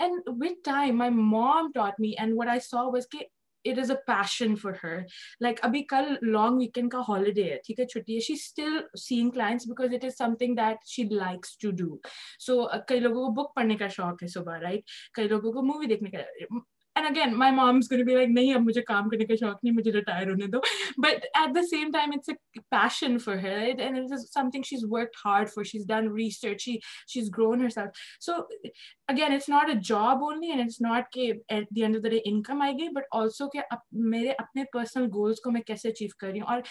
and with time my mom taught me and what I saw was کہ it is a passion for her like ابھی کل لانگ ویکینڈ کا ہالیڈے ہے ٹھیک ہے چھٹی ہے she still saying clients because it is something that she likes to do so کئی لوگوں کو بک پڑھنے کا شوق ہے صبح رائٹ کئی لوگوں کو مووی دیکھنے کا and again my مامز gonna be like نہیں اب مجھے کام کرنے کا شوق نہیں مجھے ریٹائر ہونے دو but at the same time it's a passion for her and something she is work hard for she is done research she she is grown herself so again it's not a job only and it's not کہ at the end of the day income آئے گی but also کہ میرے اپنے personal goals کو میں کیسے achieve کر رہی ہوں اور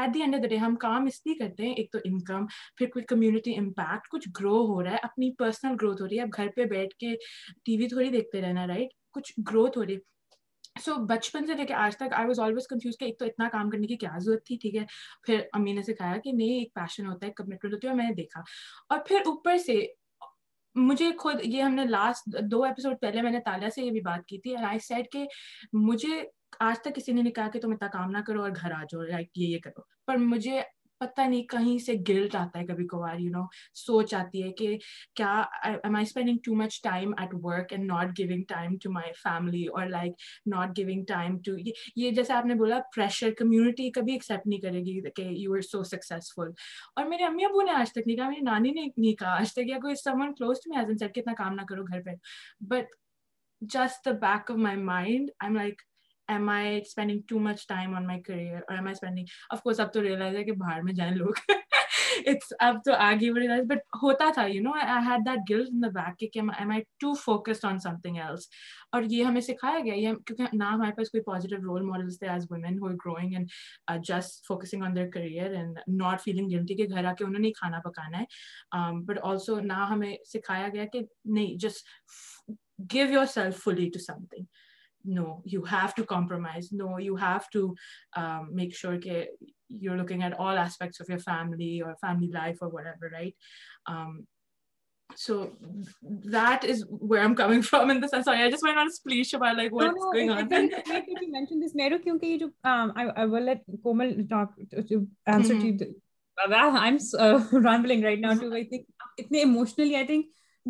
at the end of the day ہم کام اس لیے کرتے ہیں ایک تو انکم پھر کوئی کمیونٹی امپیکٹ کچھ گرو ہو رہا ہے اپنی پرسنل گروتھ ہو رہی ہے اب گھر پہ بیٹھ کے ٹی وی تھوڑی دیکھتے رہنا رائٹ کچھ گروتھ ہو رہی سو بچپن سے لے کے آج تک آئی واز آلویز کنفیوز کہ ایک تو اتنا کام کرنے کی کیا ضرورت تھی ٹھیک ہے پھر امی نے سکھایا کہ نہیں ایک پیشن ہوتا ہے کمٹمنٹ ہوتی ہے اور میں نے دیکھا اور پھر اوپر سے مجھے خود یہ ہم نے لاسٹ دو ایپیسوڈ پہلے میں نے تالیہ سے یہ بھی بات کی تھی آئی سیٹ کہ مجھے آج تک کسی نے نہیں کہا کہ تم اتنا کام نہ کرو اور گھر آ جاؤ لائک یہ یہ کرو پر مجھے پتا نہیں کہیں سے گلٹ آتا ہے کبھی کبھار یو نو سوچ آتی ہے کہ کیا am I spending to too much time time at work and not giving my family اور like not giving time to یہ جیسے آپ نے بولا پریشر کمیونٹی کبھی ایکسپٹ نہیں کرے گی کہ یو آر سو سکسیزفل اور میرے امی ابو نے آج تک نہیں کہا میری نانی نے نہیں کہا آج تک یا کوئی سمن کلوز ٹو سیٹ اتنا کام نہ کرو گھر پہ but just the back of my mind I am like am I spending too much time on my career اور am I spending of course اب تو ریئلائز ہے کہ باہر میں جائیں لوگ اٹس اب تو آگے وہ ریئلائز بٹ ہوتا تھا you know I had that guilt in the back کہ am I too focused on something else اور یہ ہمیں سکھایا گیا یہ کیونکہ نہ ہمارے پاس کوئی پازیٹیو رول ماڈلس تھے as women who growing and just focusing on their career and not feeling guilty کہ گھر آ کے انہوں نے کھانا پکانا ہے بٹ آلسو نہ ہمیں سکھایا گیا کہ نہیں just give yourself fully to something no you have to compromise no you have to make sure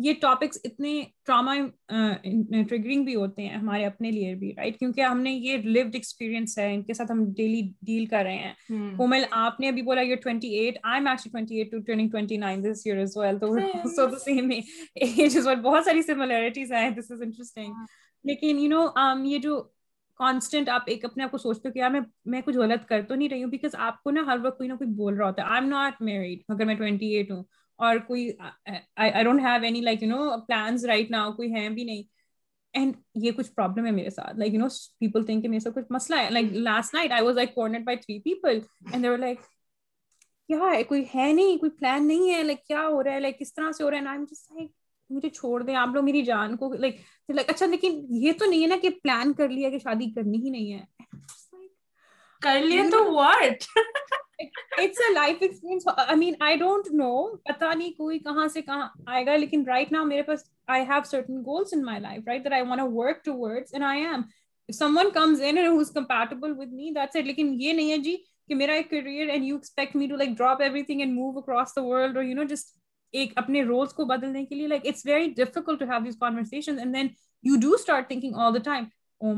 یہ ٹاپکس اتنے ٹراما ٹریگرنگ بھی ہوتے ہیں ہمارے اپنے لیے بھی رائٹ کیونکہ ہم نے یہ لوڈ ایکسپیرینس ہے ان کے ساتھ ہم ڈیلی ڈیل کر رہے ہیں کومل آپ نے ابھی بولا یہ ٹوئنٹی ایٹ آئیو بہت ساری سملیرٹیز ہیں دس از انٹرسٹنگ لیکن یو نو یہ جو کانسٹنٹ آپ ایک اپنے آپ کو سوچتے ہو کہ یار میں میں کچھ غلط کر تو نہیں رہی ہوں بیکاز آپ کو نا ہر وقت کوئی نہ کوئی بول رہا ہوتا ہے آئی ایم ناٹ میریڈ اگر میں ٹوئنٹی ایٹ ہوں اور کوئی I don't have any like you know plans right نا کوئی ہیں بھی نہیں اینڈ یہ کچھ پرابلم ہے میرے ساتھ like you know people think کہ میرے ساتھ کچھ مسئلہ ہے like last night I was like cornered by three people and they were like کیا ہے کوئی ہے نہیں کوئی پلان نہیں ہے لائک کیا ہو رہا ہے لائک کس طرح سے ہو رہا ہے نا جسٹ لائک مجھے چھوڑ دیں آپ لوگ میری جان کو لائک لائک اچھا لیکن یہ تو نہیں ہے نا کہ پلان کر لیا کہ شادی کرنی ہی نہیں ہے کر لیا تو واٹ ڈونٹ نو پتا نہیں کوئی کہاں سے کہاں آئے گا لیکن یہ نہیں ہے جی میرا career and you expect me to like drop everything move across no just ایک اپنے رولس کو بدلنے کے لیے it's very difficult to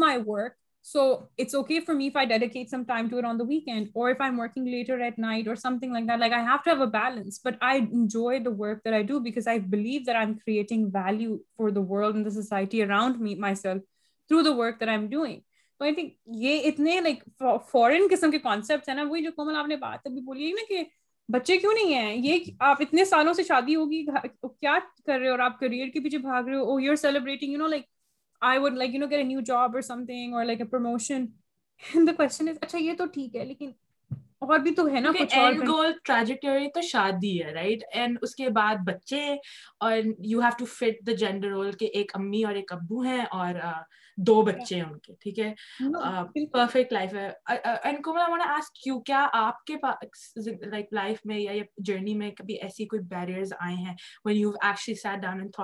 my work So it's okay for me if I dedicate some time to it on the weekend or if I'm working later at night or something like that. Like I have to have a balance, but I enjoy the work that I do because I believe that I'm creating value for the world and the society around me, myself, through the work that I'm doing. تو I think یہ اتنے like فورن قسم کے concept ہیں نا وہی جو کومل آپ نے بات ابھی بولی ہے نا کہ بچے کیوں نہیں ہیں یہ آپ اتنے سالوں سے شادی ہوگی کیا کر رہے ہو اور آپ کریئر کے پیچھے بھاگ رہے ہو you are celebrating you know like I new job اچھا یہ تو ٹھیک ہے لیکن اور بھی تو ہے ٹریجیکٹری تو شادی ہے اس کے بعد بچے اور جینڈر رول کہ ایک امی اور ایک ابو ہیں اور دو بچے ہیں ان کے ٹھیک ہے ہے پرفیکٹ لائف لائف میں میں کیا کیا آپ کے لائک یا جرنی کبھی ایسی ایسی کوئی کوئی آئے ہیں یو اینڈ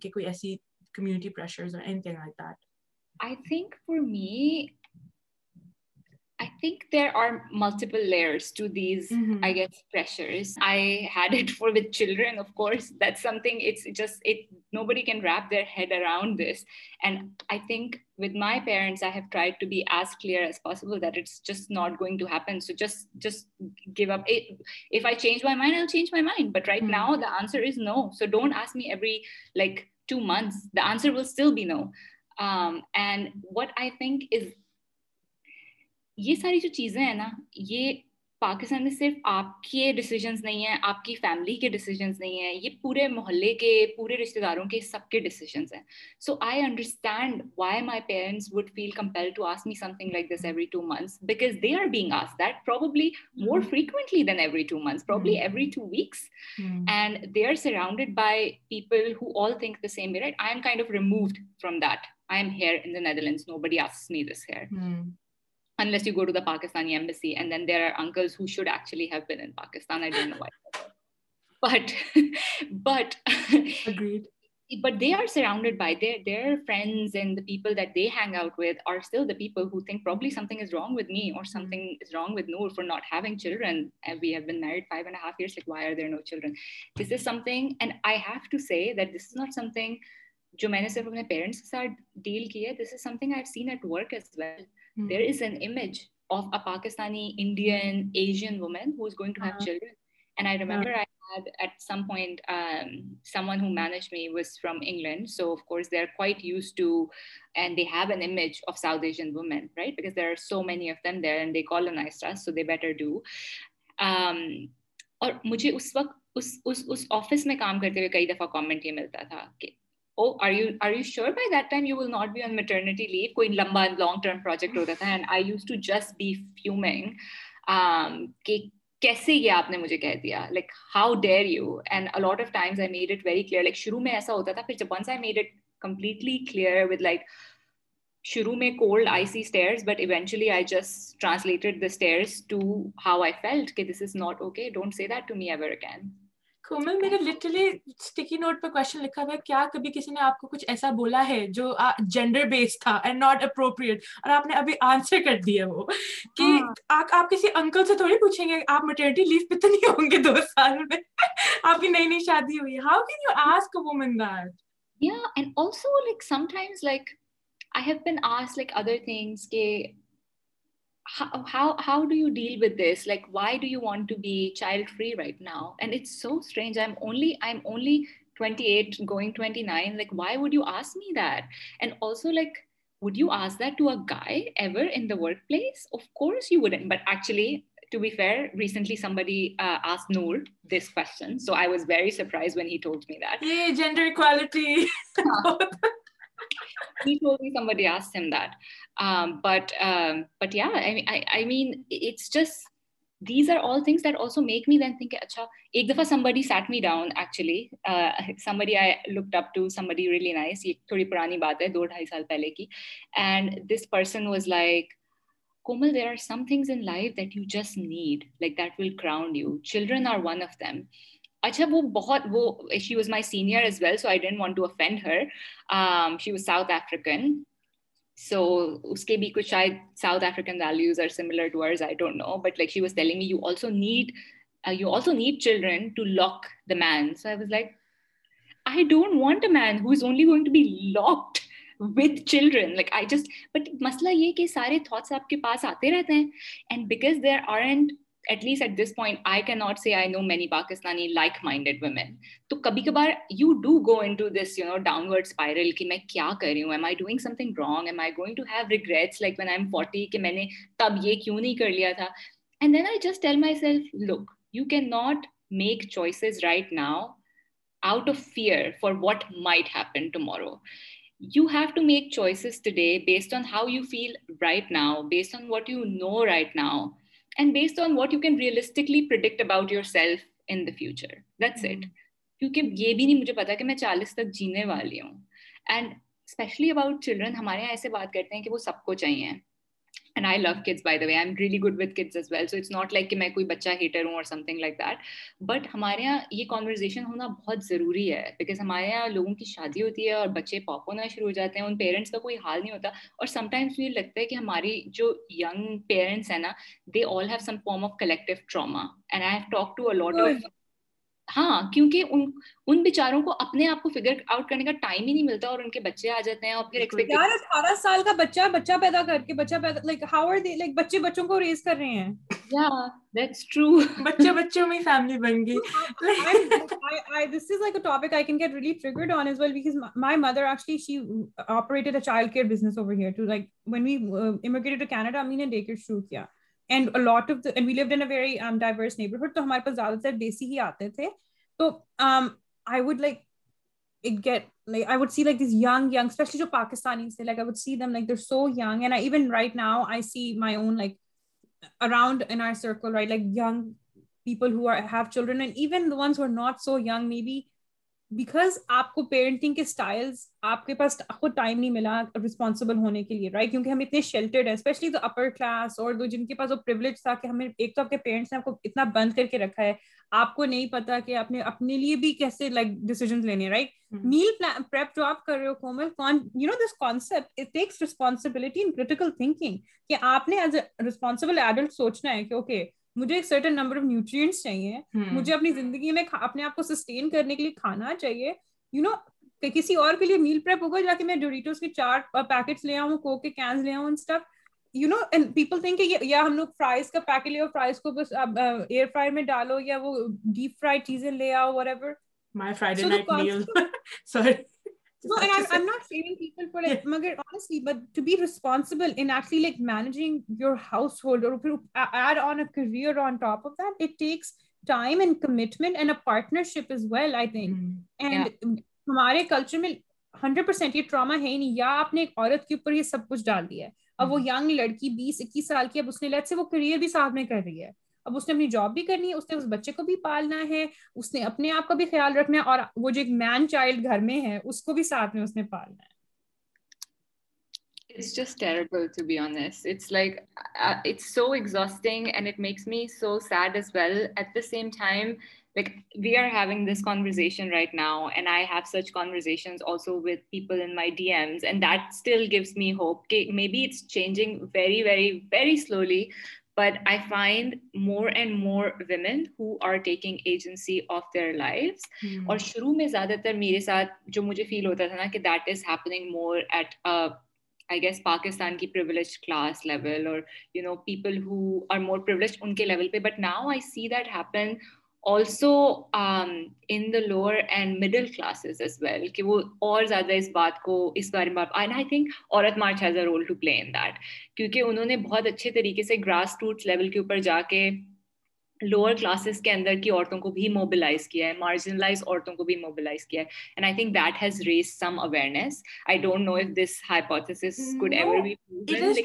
کہ کہ ہو I I think there are multiples آئیٹرس just nobody can wrap their head around this and I think with my parents I have tried to be as clear as possible just not going just اپنج my mind answer is no so don't ask me every like two months answer will be no and what I think is یہ ساری جو چیزیں ہیں نا یہ پاکستان میں صرف آپ کے ڈیسیجنس نہیں ہیں آپ کی فیملی کے ڈیسیجنس نہیں ہیں یہ پورے محلے کے پورے رشتے داروں کے سب کے ڈیسیجنس ہیں so I understand why my parents would feel compare to as me something like this every two months because they are being as that probably more frequently than every two months every two weeks and they are surrounded by people who all think the same right I am kind of removed from that I am here in the Netherlands know me this here in لیسٹو the Pakistani آؤٹنک پروبلیگ is wrong with me اور not children we've married five half year no children this is something and I have to see that this is not something جو میں نے اپنے parents کے ساتھ deal کی ہے this is something I seen at work as well اور مجھے اس اس اس اس وقت آفس میں کام کرتے ہوئے کئی دفعہ کامنٹ یہ ملتا تھا کہ oh are are you you you sure by that time will not be on ٹی لیوو کوئی لمبا لانگ ٹرم پروجیکٹ ہوتا تھا and I used to just be human کہ کیسے یہ آپ نے مجھے کہہ دیا like how dare you and a lot of time I made it very clear like شروع میں ایسا ہوتا تھا پھر جب once I made it completely clear with like شروع میں cold I see stare but eventually I just translated how I field this is not okay don't see that to میور کین کومل میرے لٹرلی اسٹکی نوٹ پہ question لکھا ہوا ہے کیا کبھی کسی نے آپ کو کچھ ایسا بولا ہے جو جینڈر بیس تھا اینڈ ناٹ اپروپریٹ اور آپ نے ابھی آنسر کر دیا وہ کہ آپ کسی انکل سے تھوڑی پوچھیں گے آپ مٹرنیٹی لیو پہ تو نہیں ہوں گے دو سال میں آپ کی نئی نئی شادی ہوئی how can you ask woman that یا and also like sometimes like I have been ask like other things کہ how do you deal with this? Like, why do you want to be child-free right now? And it's so strange. I'm only 28 going 29. Like, why would you ask me that? And also, like, would you ask that to a guy ever in the workplace? Of course you wouldn't. But actually, to be fair, recently somebody uh, asked Noor this question. So I was very surprised when he told me that. Yay, gender equality. ایک دفعہ سبڈی set می ڈاؤنڈ اپلی nice تھوڑی پرانی بات ہے دو ڈھائی سال پہلے کی and this person was like Komal there are some things need like that will ground you children are one of them اچھا وہ بہت وہ she was my senior as well so I didn't want to offend her she was South African so اس کے بھی کچھ شاید South African values are similar to I don't know but like she was telling you also need you also need children to lock the man so I I was like don't want a man who is only going to be locked with children like I just but مسئلہ یہ کہ سارے thoughts آپ کے پاس آتے رہتے ہیں and because there are and at least at this point I کی not see I know many Pakistani like minded women تو کبھی کبھار you do go in to this you know downward spiral کہ میں کیا کر رہی ہوں am am I I I doing something wrong going to have regrets like when M forty کہ میں نے تب یہ کیوں نہیں کر لیا تھا and then I just tell myself look you can not make choices right now out of fear for what might happen tomorrow you have to make choices today based on how you feel right now based on what you know right now and and based on what you can realistically predict about yourself in the it کیونکہ یہ بھی نہیں مجھے پتا کہ میں چالیس تک جینے والی ہوں اینڈ اسپیشلی اباؤٹ چلڈرن ہمارے یہاں ایسے بات کرتے ہیں کہ وہ سب کو چاہیے and I love kids by the way I am really good with kids as well so it's not like کہ میں کوئی بچہ ہیٹر ہوں اور something like that but ہمارے یہاں یہ کانورزیشن ہونا بہت ضروری ہے بیکاز ہمارے یہاں لوگوں کی شادی ہوتی ہے اور بچے پاپ ہونا شروع ہو جاتے ہیں ان پیرنٹس کا کوئی حال نہیں ہوتا اور سم ٹائمس مجھے لگتا ہے کہ ہماری جو ینگ پیرنٹس ہیں نا they all have some form of collective trauma and I have talk to a lot of ہاں کیونکہ ان ان بیچاروں کو اپنے آپ کو فگر آؤٹ کرنے کا ٹائم ہی نہیں ملتا اور ان کے بچے آ جاتے ہیں اور پھر یار اٹھارہ سال کا بچہ بچہ پیدا کر کے بچہ پیدا like how are they like بچے بچوں کو ریز کر رہے ہیں یا دیٹس ٹرو بچے بچوں میں فیملی بن گئی I this is like a topic I can get really triggered on as well because my mother actually she operated a child care business over here to like when we uh, immigrated to Canada, Amina Daycare Shrew kiya. And of we in very diverse neighbourhood تو ہمارے پاس زیادہ تر دیسی ہی آتے تھے تو I would like see like جو پاکستانی بیکاز آپ کو پیرنٹنگ کے اسٹائلس آپ کے پاس خود ٹائم نہیں ملا رسپانسبل ہونے کے لیے رائٹ کیونکہ ہم اتنے شیلٹرڈ ہیں اسپیشلی تو اپر کلاس اور جن کے پاس وہ پرولیج تھا کہ ہمیں ایک تو آپ کے پیرنٹس نے آپ کو اتنا بند کر کے رکھا ہے آپ کو نہیں پتا کہ آپ نے اپنے لیے بھی کیسے لائک ڈیسیزن لینے رائٹ میل پریپ جو آپ کر رہے ہو Komal you know this concept takes responsibility in critical thinking کہ آپ نے ایز اے رسپانسبل ایڈلٹ سوچنا ہے کہ اوکے okay, مجھے ایک سرٹن نمبر آف نیوٹرینٹس چاہیے مجھے اپنی زندگی میں اپنے آپ کو سسٹین کرنے کے لیے کھانا چاہیے یو نو کسی اور کے لیے میل پریپ ہوگا جا کے میں ڈوریٹوز کے چار پیکٹس لے آؤں کوک کے کینز لے آؤں and stuff you know people think یا ہم لوگ فرائز کا پیکٹ لے آؤ فرائز کو بس ایئر فرائر میں ڈالو یا وہ ڈیپ فرائی چیزیں لے آؤ whatever my Friday night meal sorry No, and and and And I'm, I'm, not shaming people for like, like honestly, but to be responsible in actually managing your household or add on on a a career top of that, it takes time commitment partnership as well, I think. Mm. yeah. ہمارے میں hundred percent یہ trauma ہے نہیں یا آپ نے ایک عورت کے اوپر یہ سب کچھ ڈال دیا ہے اب وہ ینگ لڑکی بیس اکیس سال کی اب اس نے لیٹ سے وہ کریئر بھی ساتھ میں کر رہی ہے اب اس نے اپنی جاب بھی کرنی ہے اس اس نے بچے کو بھی پالنا ہے اس نے اپنے آپ کا بھی خیال رکھنا ہے اور وہ جو ایک مین چائلڈ گھر میں میں ہے ہے اس اس کو بھی ساتھ نے پالنا but I find more more and women who are but I more and more hmm. اور شروع میں زیادہ تر میرے ساتھ جو مجھے فیل ہوتا تھا نا کہ that is happening more at gas Pakistan کی پرویلیج کلاس لیول اور but now I see that happen also in the lower and middle classes well کہ وہ اور زیادہ اس بات کو اس بارے میں آئی تھنک عورت March has a role to play in that کیونکہ انہوں نے بہت اچھے طریقے سے گراس روٹس لیول کے اوپر جا کے لوور کلاسز کے اندر کی عورتوں عورتوں کو کو بھی بھی موبلائز موبلائز کیا کیا ہے ہے marginalise and I I think that has raise some awareness don't know if this could ever be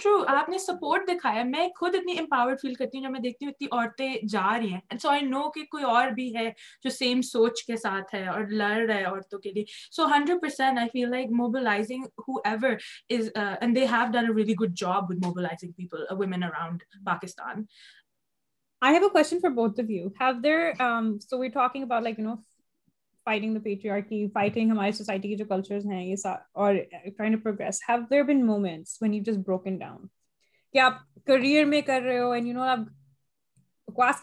true آپ نے سپورٹ دکھایا میں خود اتنی اتنی امپاورڈ فیل کرتی ہوں ہوں جب میں دیکھتی عورتیں جا رہی ہیں اینڈ سو آئی نو کہ کوئی اور بھی ہے جو سیم سوچ کے ساتھ ہے ہے اور لڑ رہا عورتوں کے لیے so hundred percent I feel like mobilising mobilising who ever is and they have done a good job with people women around Pakistan جو کریئر میں کر رہے ہو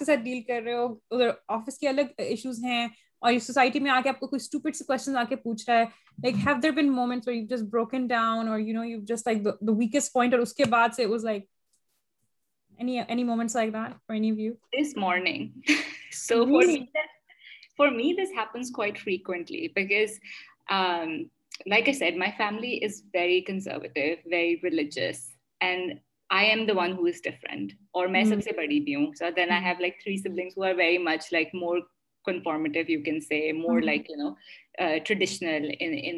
ساتھ ڈیل کر رہے ہو ادھر آفس کے الگز ہیں اور سوسائٹی میں اس کے بعد سے فور می دسٹلی is very conservative very religious and I am the one is different اور میں سب سے بڑی بھی ہوں سر then I have like three siblings very much like more conformative you can see more like you know traditional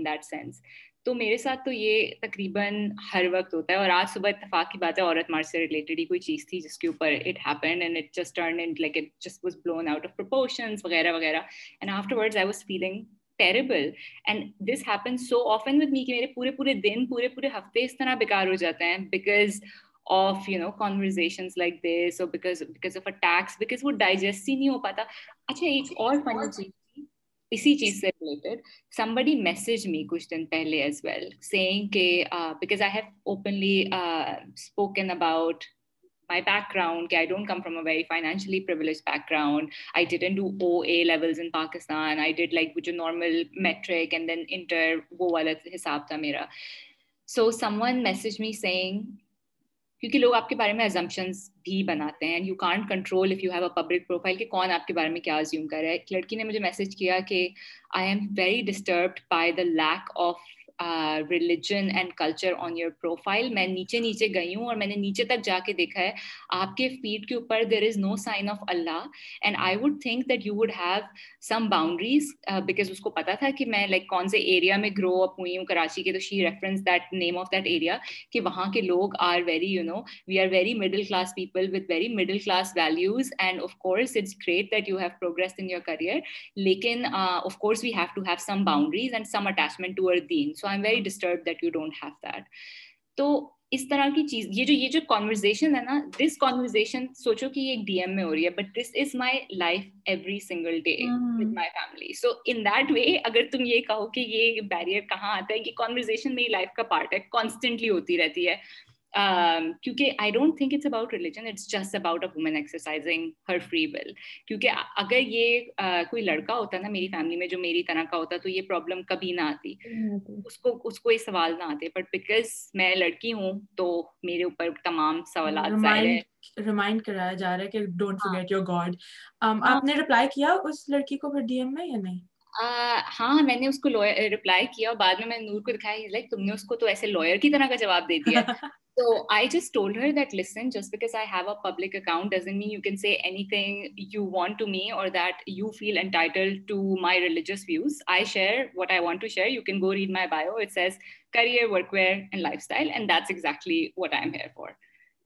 that sense تو میرے ساتھ تو یہ تقریباً ہر وقت ہوتا ہے اور آج صبح اتفاق کی بات ہے عورت مار سے ریلیٹڈ ہی کوئی چیز تھی جس کے اوپر it happened and it just turn and like it just was blown out of proportion وغیرہ وغیرہ and afterwards I was feeling terrible and this happen so often with me کہ میرے پورے پورے دن پورے پورے ہفتے اس طرح بیکار ہو جاتے ہیں because of you know conversations like this اور because because of attacks because وہ ڈائجسٹ ہی نہیں ہو پاتا اچھا ایک اور فنی چیز اسی چیز سے related somebody message me کچھ دن پہلے ایز ویل سیئنگ کہ because I have openly spoken about my background کہ I don't come from a very financially privileged background I didn't do O A levels in Pakistan I did like جو normal matric and then inter وہ والا حساب تھا میرا so someone message me saying کیونکہ لوگ آپ کے بارے میں ایزمشنس بھی بناتے ہیں you can't control if you have a public profile کہ کون آپ کے بارے میں کیا ازیوم رہا ہے ایک لڑکی نے مجھے میسج کیا کہ I am very disturbed by the lack of religion and culture on your profile میں نیچے نیچے گئی ہوں اور میں نے نیچے تک جا کے دیکھا ہے آپ کے فیڈ کے اوپر there is no sign of Allah and I would think that you would have some boundaries because اس کو پتا تھا کہ میں لائک کون سے ایریا میں گرو اپ ہوئی ہوں کراچی کے تو she reference that name of that area کہ وہاں کے لوگ are very you know we are very middle class people with very middle class values and of course it's great that you have progress in your career لیکن of course we have to have some boundaries and some attachment to our then so I am very disturb that you don't have that تو اس طرح کی چیز یہ جو یہ جو کانورزیشن ہے نا دس کانورزیشن سوچو کہ یہ ایک ڈی ایم میں ہو رہی ہے but this is my life every single day with my family so in that way اگر تم یہ کہو کہ یہ بیریئر کہاں آتا ہے یہ کانورزیشن میری لائف کا پارٹ ہے کانسٹنٹلی ہوتی رہتی ہے um, کیونکہ I don't think it's about religion it's just about a woman exercising her free will کیونکہ اگر یہ uh, کوئی لڑکا ہوتا نا میری فیملی میں جو میری طرح کا ہوتا تو یہ پرابلم کبھی نہ آتی اس کو اس کو یہ سوال نہ آتے بٹ بیکاز میں لڑکی ہوں تو میرے اوپر تمام سوالات ریمائنڈ کرایا جا رہا ہے کہ ڈونٹ فورگیٹ یور گاڈ آپ نے ریپلائی کیا اس لڑکی کو پھر ڈی ایم میں یا نہیں ہاں میں نے اس کو ریپلائی کیا اور بعد میں میں نور کو دکھایا لائک تم نے اس کو تو ایسے لوئر کی طرح کا جواب دے دیا تو I just told her that listen just because I have a public account doesn't me you can say anything you want to me اور that you feel entitle to my religious views I share what I want to share you can go read my bio it says career work where and lifestyle and that's exactly what I am here for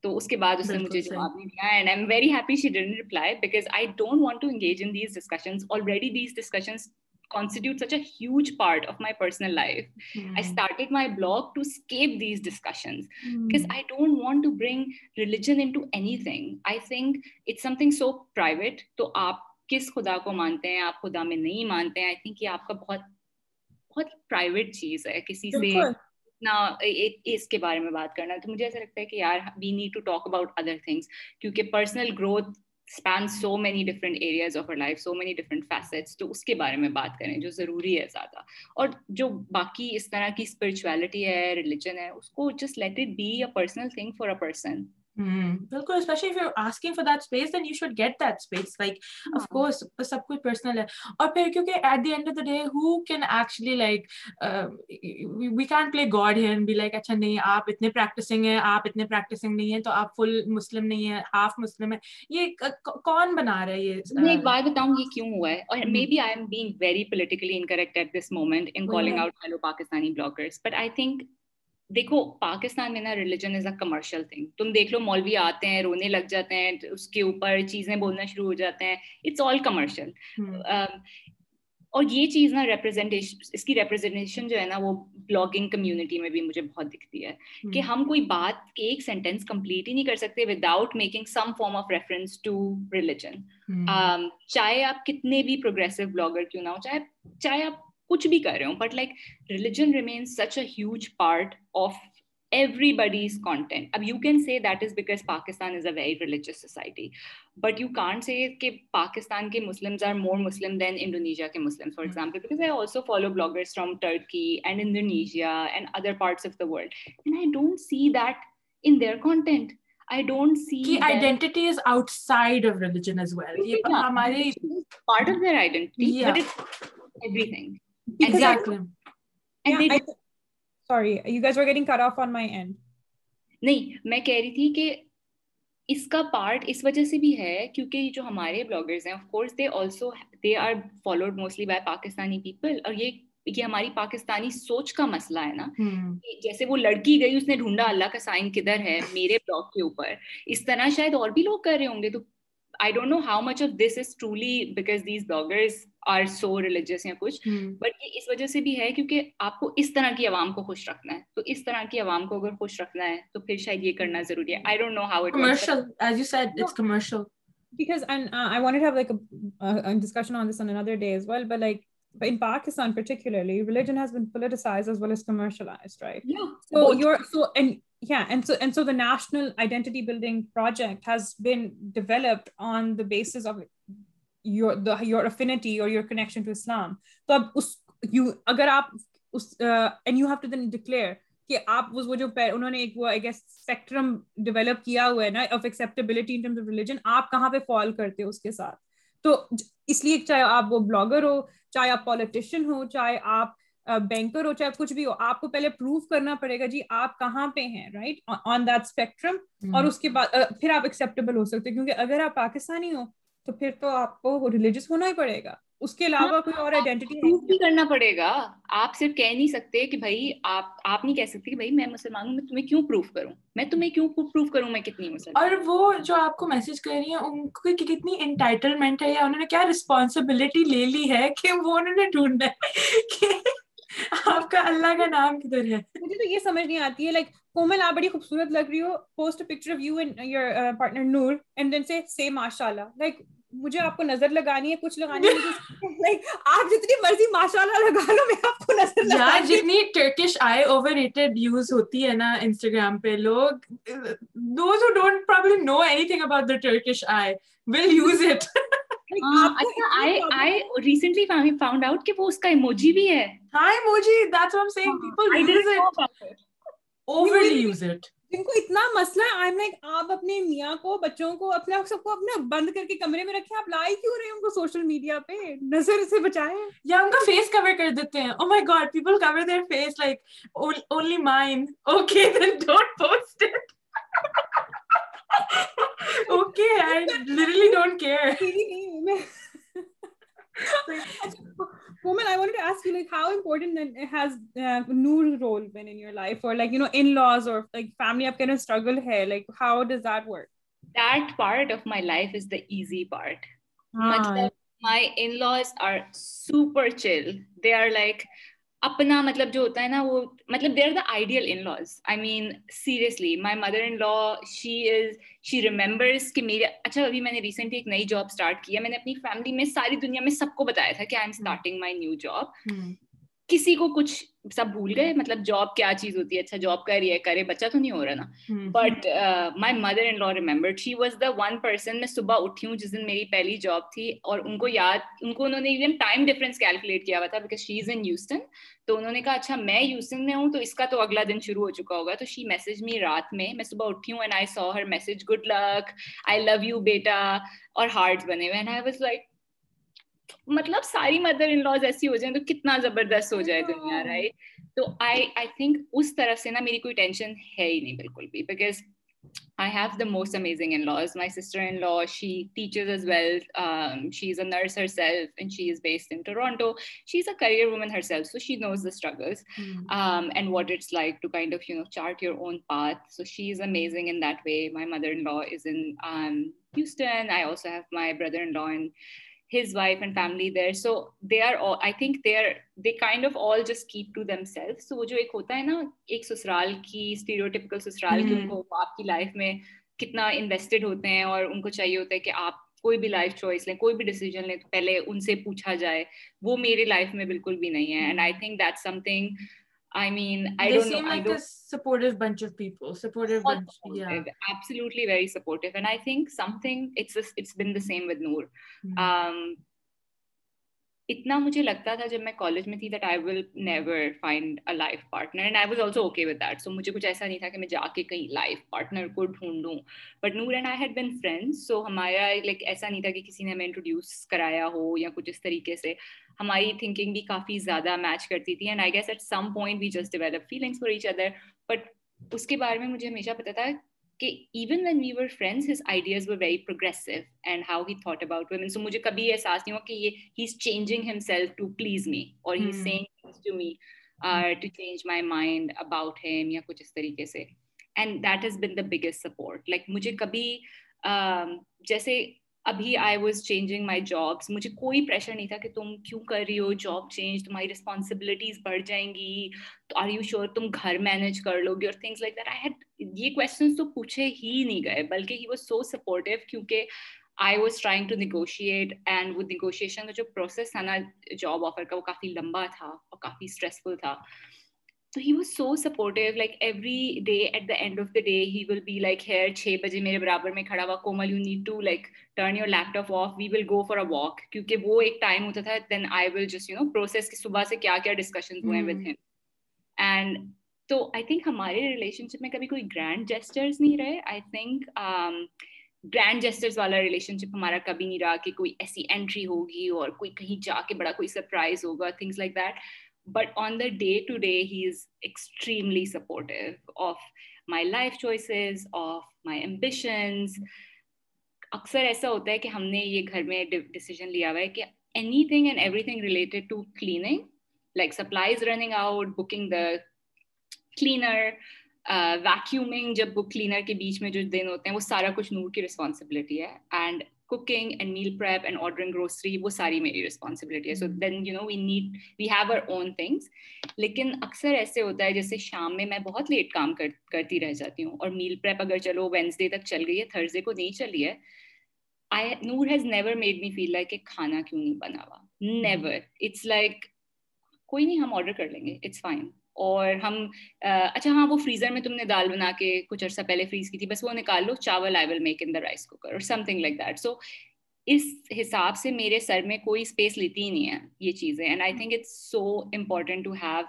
تو اس کے بعد اس نے مجھے جواب نہیں دیا and I am very happy she done reply because I don't want to engage in these discussions already these discussions constitute such a huge part of my my personal life. Mm. mm. I I I started blog to to escape these discussions because don't want bring religion into anything. think it's something so private. آپ کس خدا کو مانتے ہیں نہیں مانتے چیز ہے کسی سے ایسا لگتا ہے کہ یار we need to talk about other things کیونکہ personal growth Spain so many areas of life so many different facets تو اس کے بارے میں بات کریں جو ضروری ہے زیادہ اور جو باقی اس طرح کی اسپرچویلٹی ہے ریلیجن ہے اس کو just let it be a personal thing for a person Hmm, بالکل especially asking for that that space space then you should get like like like of of course سب کچھ پرسنل ہے اور پھر کیونکہ at the end the day who can can actually we play God here be اچھا نہیں آپ اتنے پریکٹسنگ ہیں آپ اتنے پریکٹسنگ نہیں ہیں تو آپ فل مسلم نہیں ہیں ہاف مسلم ہیں یہ کون بنا رہا ہے یہ ایک بات بتاؤں یہ کیوں ہوا ہے اور may be I I am being very politically incorrect at this moment in calling out hello Pakistani bloggers but think دیکھو پاکستان میں نا religion is a commercial thing تم دیکھ لو مولوی آتے ہیں رونے لگ جاتے ہیں اس کے اوپر چیزیں بولنا شروع ہو جاتے ہیں اٹس آل کمرشل اور یہ چیز نا ریپرزینٹیشن اس کی ریپرزینٹیشن جو ہے نا وہ بلاگنگ کمیونٹی میں بھی مجھے بہت دکھتی ہے کہ ہم کوئی بات ایک سینٹینس کمپلیٹ ہی نہیں کر سکتے without making some form of reference to religion چاہے آپ کتنے بھی پروگرسو بلاگر کیوں نہ ہو چاہے چاہے آپ کچھ بھی کر رہے ہوں but like religion remains such a huge part of everybody's content اب you can say that is because Pakistan is a very religious society but you can say کہ پاکستان کے Muslims are more Muslim then Indonesia کے مسلم for example because I also follow bloggers from Turkey and Indonesia and other parts of the world and I don't see that in their content I don't see identity is outside of religion as well ہماری part of their identity everything exactly. I, I, yeah, sorry, you guys were getting cut off on my end. they, یہ ہماری پاکستانی سوچ کا مسئلہ ہے نا جیسے وہ لڑکی گئی اس نے ڈھونڈا اللہ کا سائن کدھر ہے میرے بلاگ کے اوپر اس طرح شاید اور بھی لوگ کر رہے ہوں گے تو آپ کو اس طرح کی عوام کو خوش رکھنا ہے تو اس طرح کی عوام کو آپ کہاں پہ فالو کرتے اس کے ساتھ تو اس لیے چاہے آپ وہ بلاگر ہو چاہے آپ پالیٹیشین ہو چاہے آپ بینکر ہو چاہے کچھ بھی ہو آپ کو پہلے پروف کرنا پڑے گا جی آپ کہاں پہ ہیں رائٹ آن دیٹ اسپیکٹرم اور اس کے بعد پھر آپ ایکسپٹیبل ہو سکتے کیونکہ اگر آپ پاکستانی ہو تو پھر تو آپ کو ریلیجیس ہونا ہی پڑے گا اس کے علاوہ ہاں، کوئی اور آئیڈینٹی بھی کرنا پڑے گا آپ صرف کہہ نہیں سکتے کہ بھائی آپ آپ نہیں کہہ سکتے کہ میں مسلمان ہوں میں تمہیں کیوں پروف کروں میں تمہیں کیوں پروف کروں میں کتنی اور وہ جو آپ کو میسج کر رہی ہیں ان کو کتنی انٹائٹلمنٹ ہے یا انہوں نے کیا ریسپانسبلٹی لے لی ہے کہ وہ انہوں نے ڈھونڈنا ہے آپ کا اللہ کا نام کدھر ہے مجھے تو یہ سمجھ نہیں آتی ہے لائک کومل آپ بڑی خوبصورت لگ رہی ہو post picture of you and your partner Noor and then say say ماشاء اللہ لائک مجھے آپ کو نظر لگانی ہے کچھ لگانی ہے لائک آپ جتنی مرضی ماشاء اللہ لگا لو میں آپ کو نظر لگا جتنی Turkish eye overrated use ہوتی ہے نا انسٹاگرام پہ لوگ those who don't probably know anything about the Turkish I will use it اپنے بند کر کے کمرے میں رکھے کیوں رہے ہیں نظر سے بچائے یا ان کا فیس کور کر دیتے ہیں like how does part of my life is دازی part my لپر چل دے آر لائک اپنا مطلب جو ہوتا ہے نا وہ مطلب they are the ideal in laws I mean seriously my mother in law she is she remembers کہ میرے اچھا ابھی میں نے ریسنٹلی ایک نئی جاب اسٹارٹ کی ہے میں نے اپنی فیملی میں ساری دنیا میں سب کو بتایا تھا کہ I am starting my new job کسی کو کچھ سب بھول گئے مطلب جاب کیا چیز ہوتی ہے اچھا جاب کر یہ کرے بچہ تو نہیں ہو رہا نا but my mother in law remember she was the one person میں صبح اٹھی ہوں جس دن میری پہلی جاب تھی اور ان کو یاد ان کو انہوں نے ایون ٹائم ڈفرینس کیلکولیٹ کیا ہوا تھا because she is in Houston تو انہوں نے کہا اچھا میں یوسٹن میں ہوں تو اس کا تو اگلا دن شروع ہو چکا ہوگا تو شی میسج می رات میں میں صبح اٹھی ہوں and I saw her message good luck I love you بیٹا اور ہارڈ بنے ہوئے اینڈ آئی واز لائک مطلب ساری مدر ان لاز ایسی ہو جائیں تو کتنا زبردست ہو جائے دنیا رائٹ ہاں۔ تو آئی آئی تھنک اس طرف سے نا میری کوئی ٹینشن ہے ہی نہیں بالکل بھی because I have the most amazing in laws my sister in law she teachers as well she is a nurse herself and she is based in Toronto she is a career woman herself so she knows the struggles and what it's like to kind of you know chart your own path so she is amazing in that way my mother in law is in Houston I also have my brother in law and کتنا invested ہوتے ہیں اور ان کو چاہیے ہوتا ہے کہ آپ کوئی بھی لائف چوائس لیں کوئی بھی ڈیسیزن لیں تو پہلے ان سے پوچھا جائے وہ میرے لائف میں بالکل بھی نہیں ہے I I I mean, they don't know, seem like a supportive Supportive, supportive, bunch bunch, of people. yeah, absolutely very And think something it's it's just, been the same with Noor. ایسا نہیں تھا کہ میں جا کے کہیں life partner کو ڈھونڈوں but Noor and I had been friends so ہمارا لائک ایسا نہیں تھا کہ کسی نے ہمیں انٹروڈیوس کرایا ہو یا کچھ اس طریقے سے ہماری تھنکنگ بھی کافی زیادہ میچ کرتی تھی and I guess at some point we just develop feelings for each other but اس کے بارے میں مجھے ہمیشہ پتا تھا کہ even when we were were friends his ideas very and how he he he thought about about women so مجھے کبھی احساس نہیں ہوا کہ یہ is changing himself to to to please me me اور سینگ چینج مائی مائنڈ ہیم یا کچھ اس طریقے سے and that has been the biggest support like مجھے کبھی جیسے ابھی I was changing my jobs مجھے کوئی پریشر نہیں تھا کہ تم کیوں کر رہی ہو جاب چینج تمہاری رسپانسبلٹیز بڑھ جائیں گی تو آر یو شیور تم گھر مینج کر لو گی اور things like that I had یہ کوشچنس تو پوچھے ہی نہیں گئے بلکہ ہی واز سو سپورٹیو کیونکہ I was trying to negotiate and وہ نیگوشیشن کا جو پروسیس تھا نا جاب آفر کا وہ کافی لمبا تھا اور کافی اسٹریسفل تھا تو he was so supportive like every day at the end of the day he will be like here چھ بجے میرے برابر میں کھڑا ہوا Komal you need to like turn your laptop off we will go for walk کیونکہ وہ ایک ٹائم ہوتا تھا then I will just you know process صبح سے کیا کیا ڈسکشن ہوئے ہیں ہم اینڈ تو آئی تھنک ہمارے ریلیشن شپ میں کبھی کوئی گرینڈ جیسٹرز نہیں رہے آئی تھنک گرینڈ جیسٹرز والا ریلیشن شپ ہمارا کبھی نہیں رہا کہ کوئی ایسی اینٹری ہوگی اور کوئی کہیں جا کے بڑا کوئی سرپرائز ہوگا things like that but but on the day to day extremely supportive of my life choices of my ambitions اکثر ایسا ہوتا ہے کہ ہم نے یہ گھر میں ڈیسیزن لیا ہوا ہے کہ anything and everything related to cleaning like supplies running out booking the cleaner vacuuming جب بک کلینر کے بیچ میں جو دن ہوتے ہیں وہ سارا کچھ نور کی رسپانسبلٹی ہے and cooking and meal prep and order and grocery وہ ساری میری رسپانسبلٹی ہے so then you know we need we have our own things لیکن اکثر ایسے ہوتا ہے جیسے شام میں میں بہت لیٹ کام کر کرتی رہ جاتی ہوں اور میل پریپ اگر چلو وینسڈے تک چل گئی ہے تھرزڈے کو نہیں چلی ہے I Noor has never made me feel like کہ کھانا کیوں نہیں بنا ہوا نیور اٹس لائک کوئی نہیں ہم آڈر کر لیں گے اٹس فائن اور ہم اچھا ہاں وہ فریزر میں تم نے دال بنا کے کچھ عرصہ پہلے فریز کی تھی بس وہ نکال لو چاول I will make in the rice cooker اور something like that so اس حساب سے میرے سر میں کوئی اسپیس لیتی ہی نہیں ہے یہ چیزیں and I think it's so important to have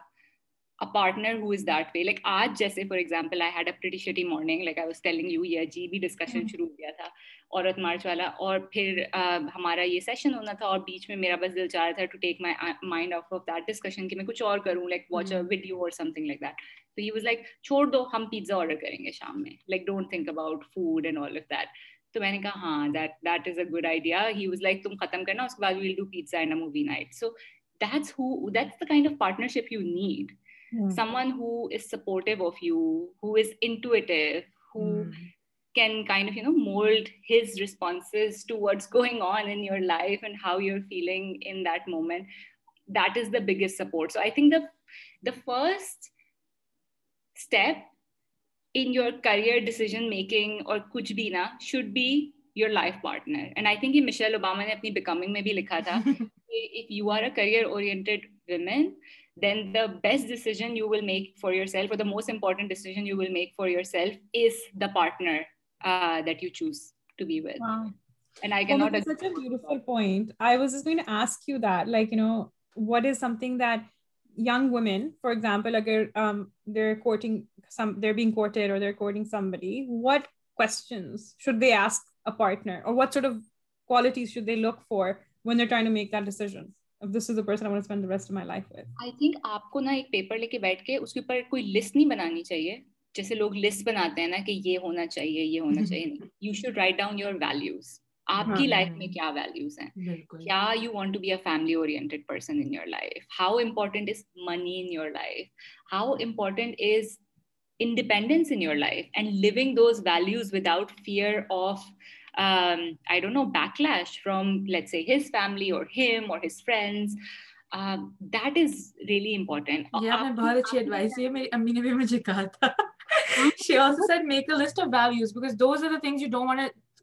is that way like آج جیسے اور پھر ہمارا یہ سیشن ہونا تھا اور بیچ میں میرا بس چاہ رہا تھا کچھ اور کروں لائک لائک لائک چھوڑ دو ہم پیزا آرڈر کریں گے شام میں like don't think about food and all of تو میں نے کہا ہاں that that is a good idea he was like تم ختم کرنا اس کے بعد we'll do pizza and a movie night so that's that's who the kind of partnership you need someone's support of you who is انٹویٹ کی the first step in your career decision making اور کچھ بھی نا should be your life partner Michelle Obama نے اپنی becoming میں بھی لکھا تھا کہ then the best decision you will make for yourself or the most important decision you will make for yourself is the partner uh, that you choose to be with. Wow. And I cannot- well, such a beautiful point. I was just going to ask you that, like, you know, what is something that young women, for example, like they're, um, they're courting some, they're being courted or they're courting somebody, what questions should they ask a partner or what sort of qualities should they look for when they're trying to make that decision? This is the person I want to spend the rest of my life with I think آپ کو نا ایک paper لے کے بیٹھ کے اس کے اوپر کوئی لسٹ نہیں بنانی چاہیے جیسے لوگ لسٹ بناتے ہیں نا کہ یہ ہونا چاہیے یہ ہونا چاہیے you should write down your values آپ کی لائف میں کیا ویلیوز ہیں کیا you want to be a family oriented person in your life how important is money in your life how important is independence in your life and living those values without fear of I don't نوکل from let family اور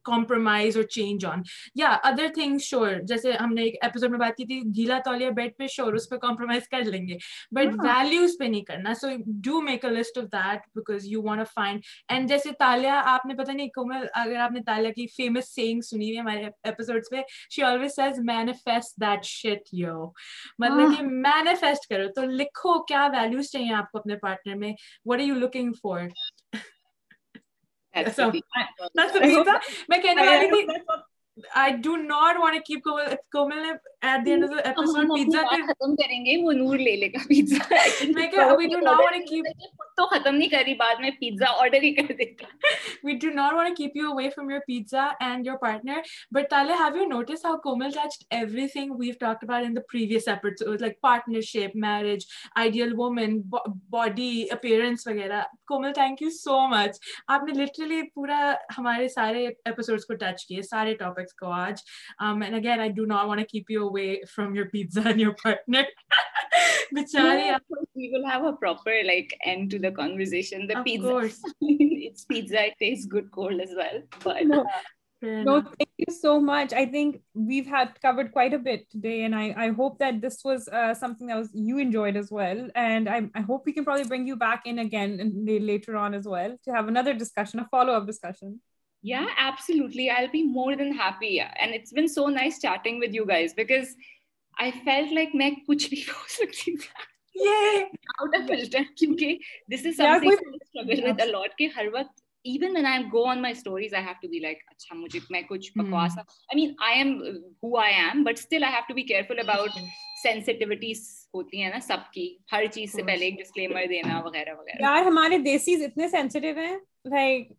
compromise اور change on یا other thing sure جیسے ہم نے ایک episode میں بات کی تھی گیلا تولیا بیڈ پہ شیور اس پہ کمپرومائز کر لیں گے بٹ ویلوز ہاں۔ پہ نہیں کرنا so do make a list of that because you want a find and جیسے تالیا آپ نے پتا نہیں کومل اگر آپ نے تالیا کی فیمس سینگ سنی ہوئی ہمارے ایپیسوڈ پہ she always says manifest that shit you مطلب ہاں۔ کہ مینیفیسٹ کرو تو لکھو کیا ویلوز چاہیے آپ کو اپنے پارٹنر میں what are you looking for میں باڈی اپئرنس وغیرہ Komal thank you so much آپ نے لٹرلی پورا ہمارے سارے ایپیسوڈ کو ٹچ کیے سارے topic topics go Um, and again, I do not want to keep you away from your pizza and your partner. Bichari, yeah, we will have a proper like end to the conversation. The of pizza, course. it's pizza, it tastes good cold as well. But no. no, thank you so much. I think we've had covered quite a bit today, and I, I hope that this was uh, something that was you enjoyed as well. And I, I hope we can probably bring you back in again in, later on as well to have another discussion, a follow up discussion. Yeah, absolutely. I'll be more than happy. And it's been so nice chatting with you guys because I felt like मैं कुछ भी हो सकती था. Yeah. Out of filter. क्योंकि this is something yeah, I struggle yeah. with a lot. कि हर वक्त even when I go on my stories, I have to be like, अच्छा मुझे मैं कुछ बकवास. I mean, I am who I am, but still I have to be careful about sensitivities. होती है ना सबकी हर चीज से पहले एक डिस्क्लेमर देना वगैरह वगैरह यार हमारे देसीज इतने सेंसिटिव हैं लाइक like,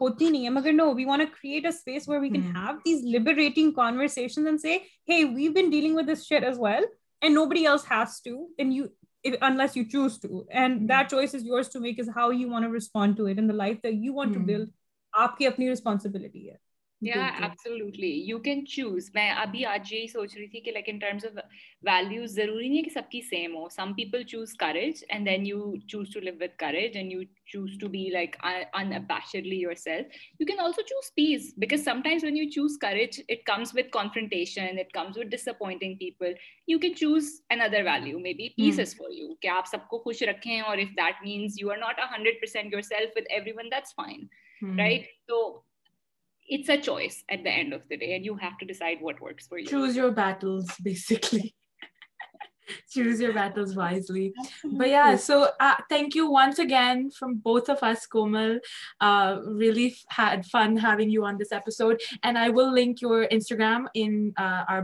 ہوتی نہیں ہے مگر no we we we want create a space can have these liberating and dealing with this as well and no بڑی بلڈ آپ کی ریسپانسبلٹی ہے یو کین چوز میں ابھی آج یہی سوچ رہی تھی کہ like in terms of values ضروری نہیں ہے کہ سب کی سیم ہو some people choose courage courage and and then you you you choose choose choose to to live with be like yourself can also peace because when you choose courage it it comes comes with with confrontation disappointing people you can choose another value may be peace is for you کہ آپ سب کو خوش رکھیں اور if that means you are not hundred percent yourself with everyone that's fine right تو ریلیٹاگرام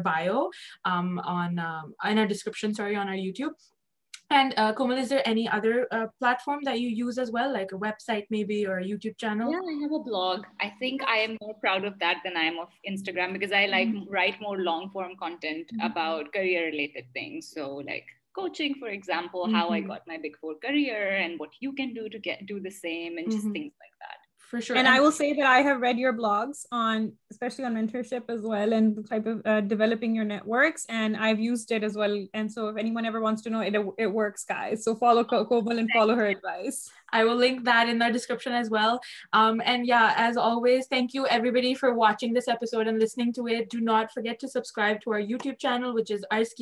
با ڈسکریپشن سوریوب right more long form content about career related so like کوئی got my buffer career for watching this episode ٹوٹ do not forget to subscribe ٹوئر which is ours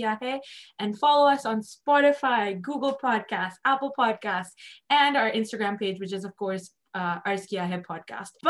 follower Google podcast podcast and over Instagram page which عرض کیا ہے pod cost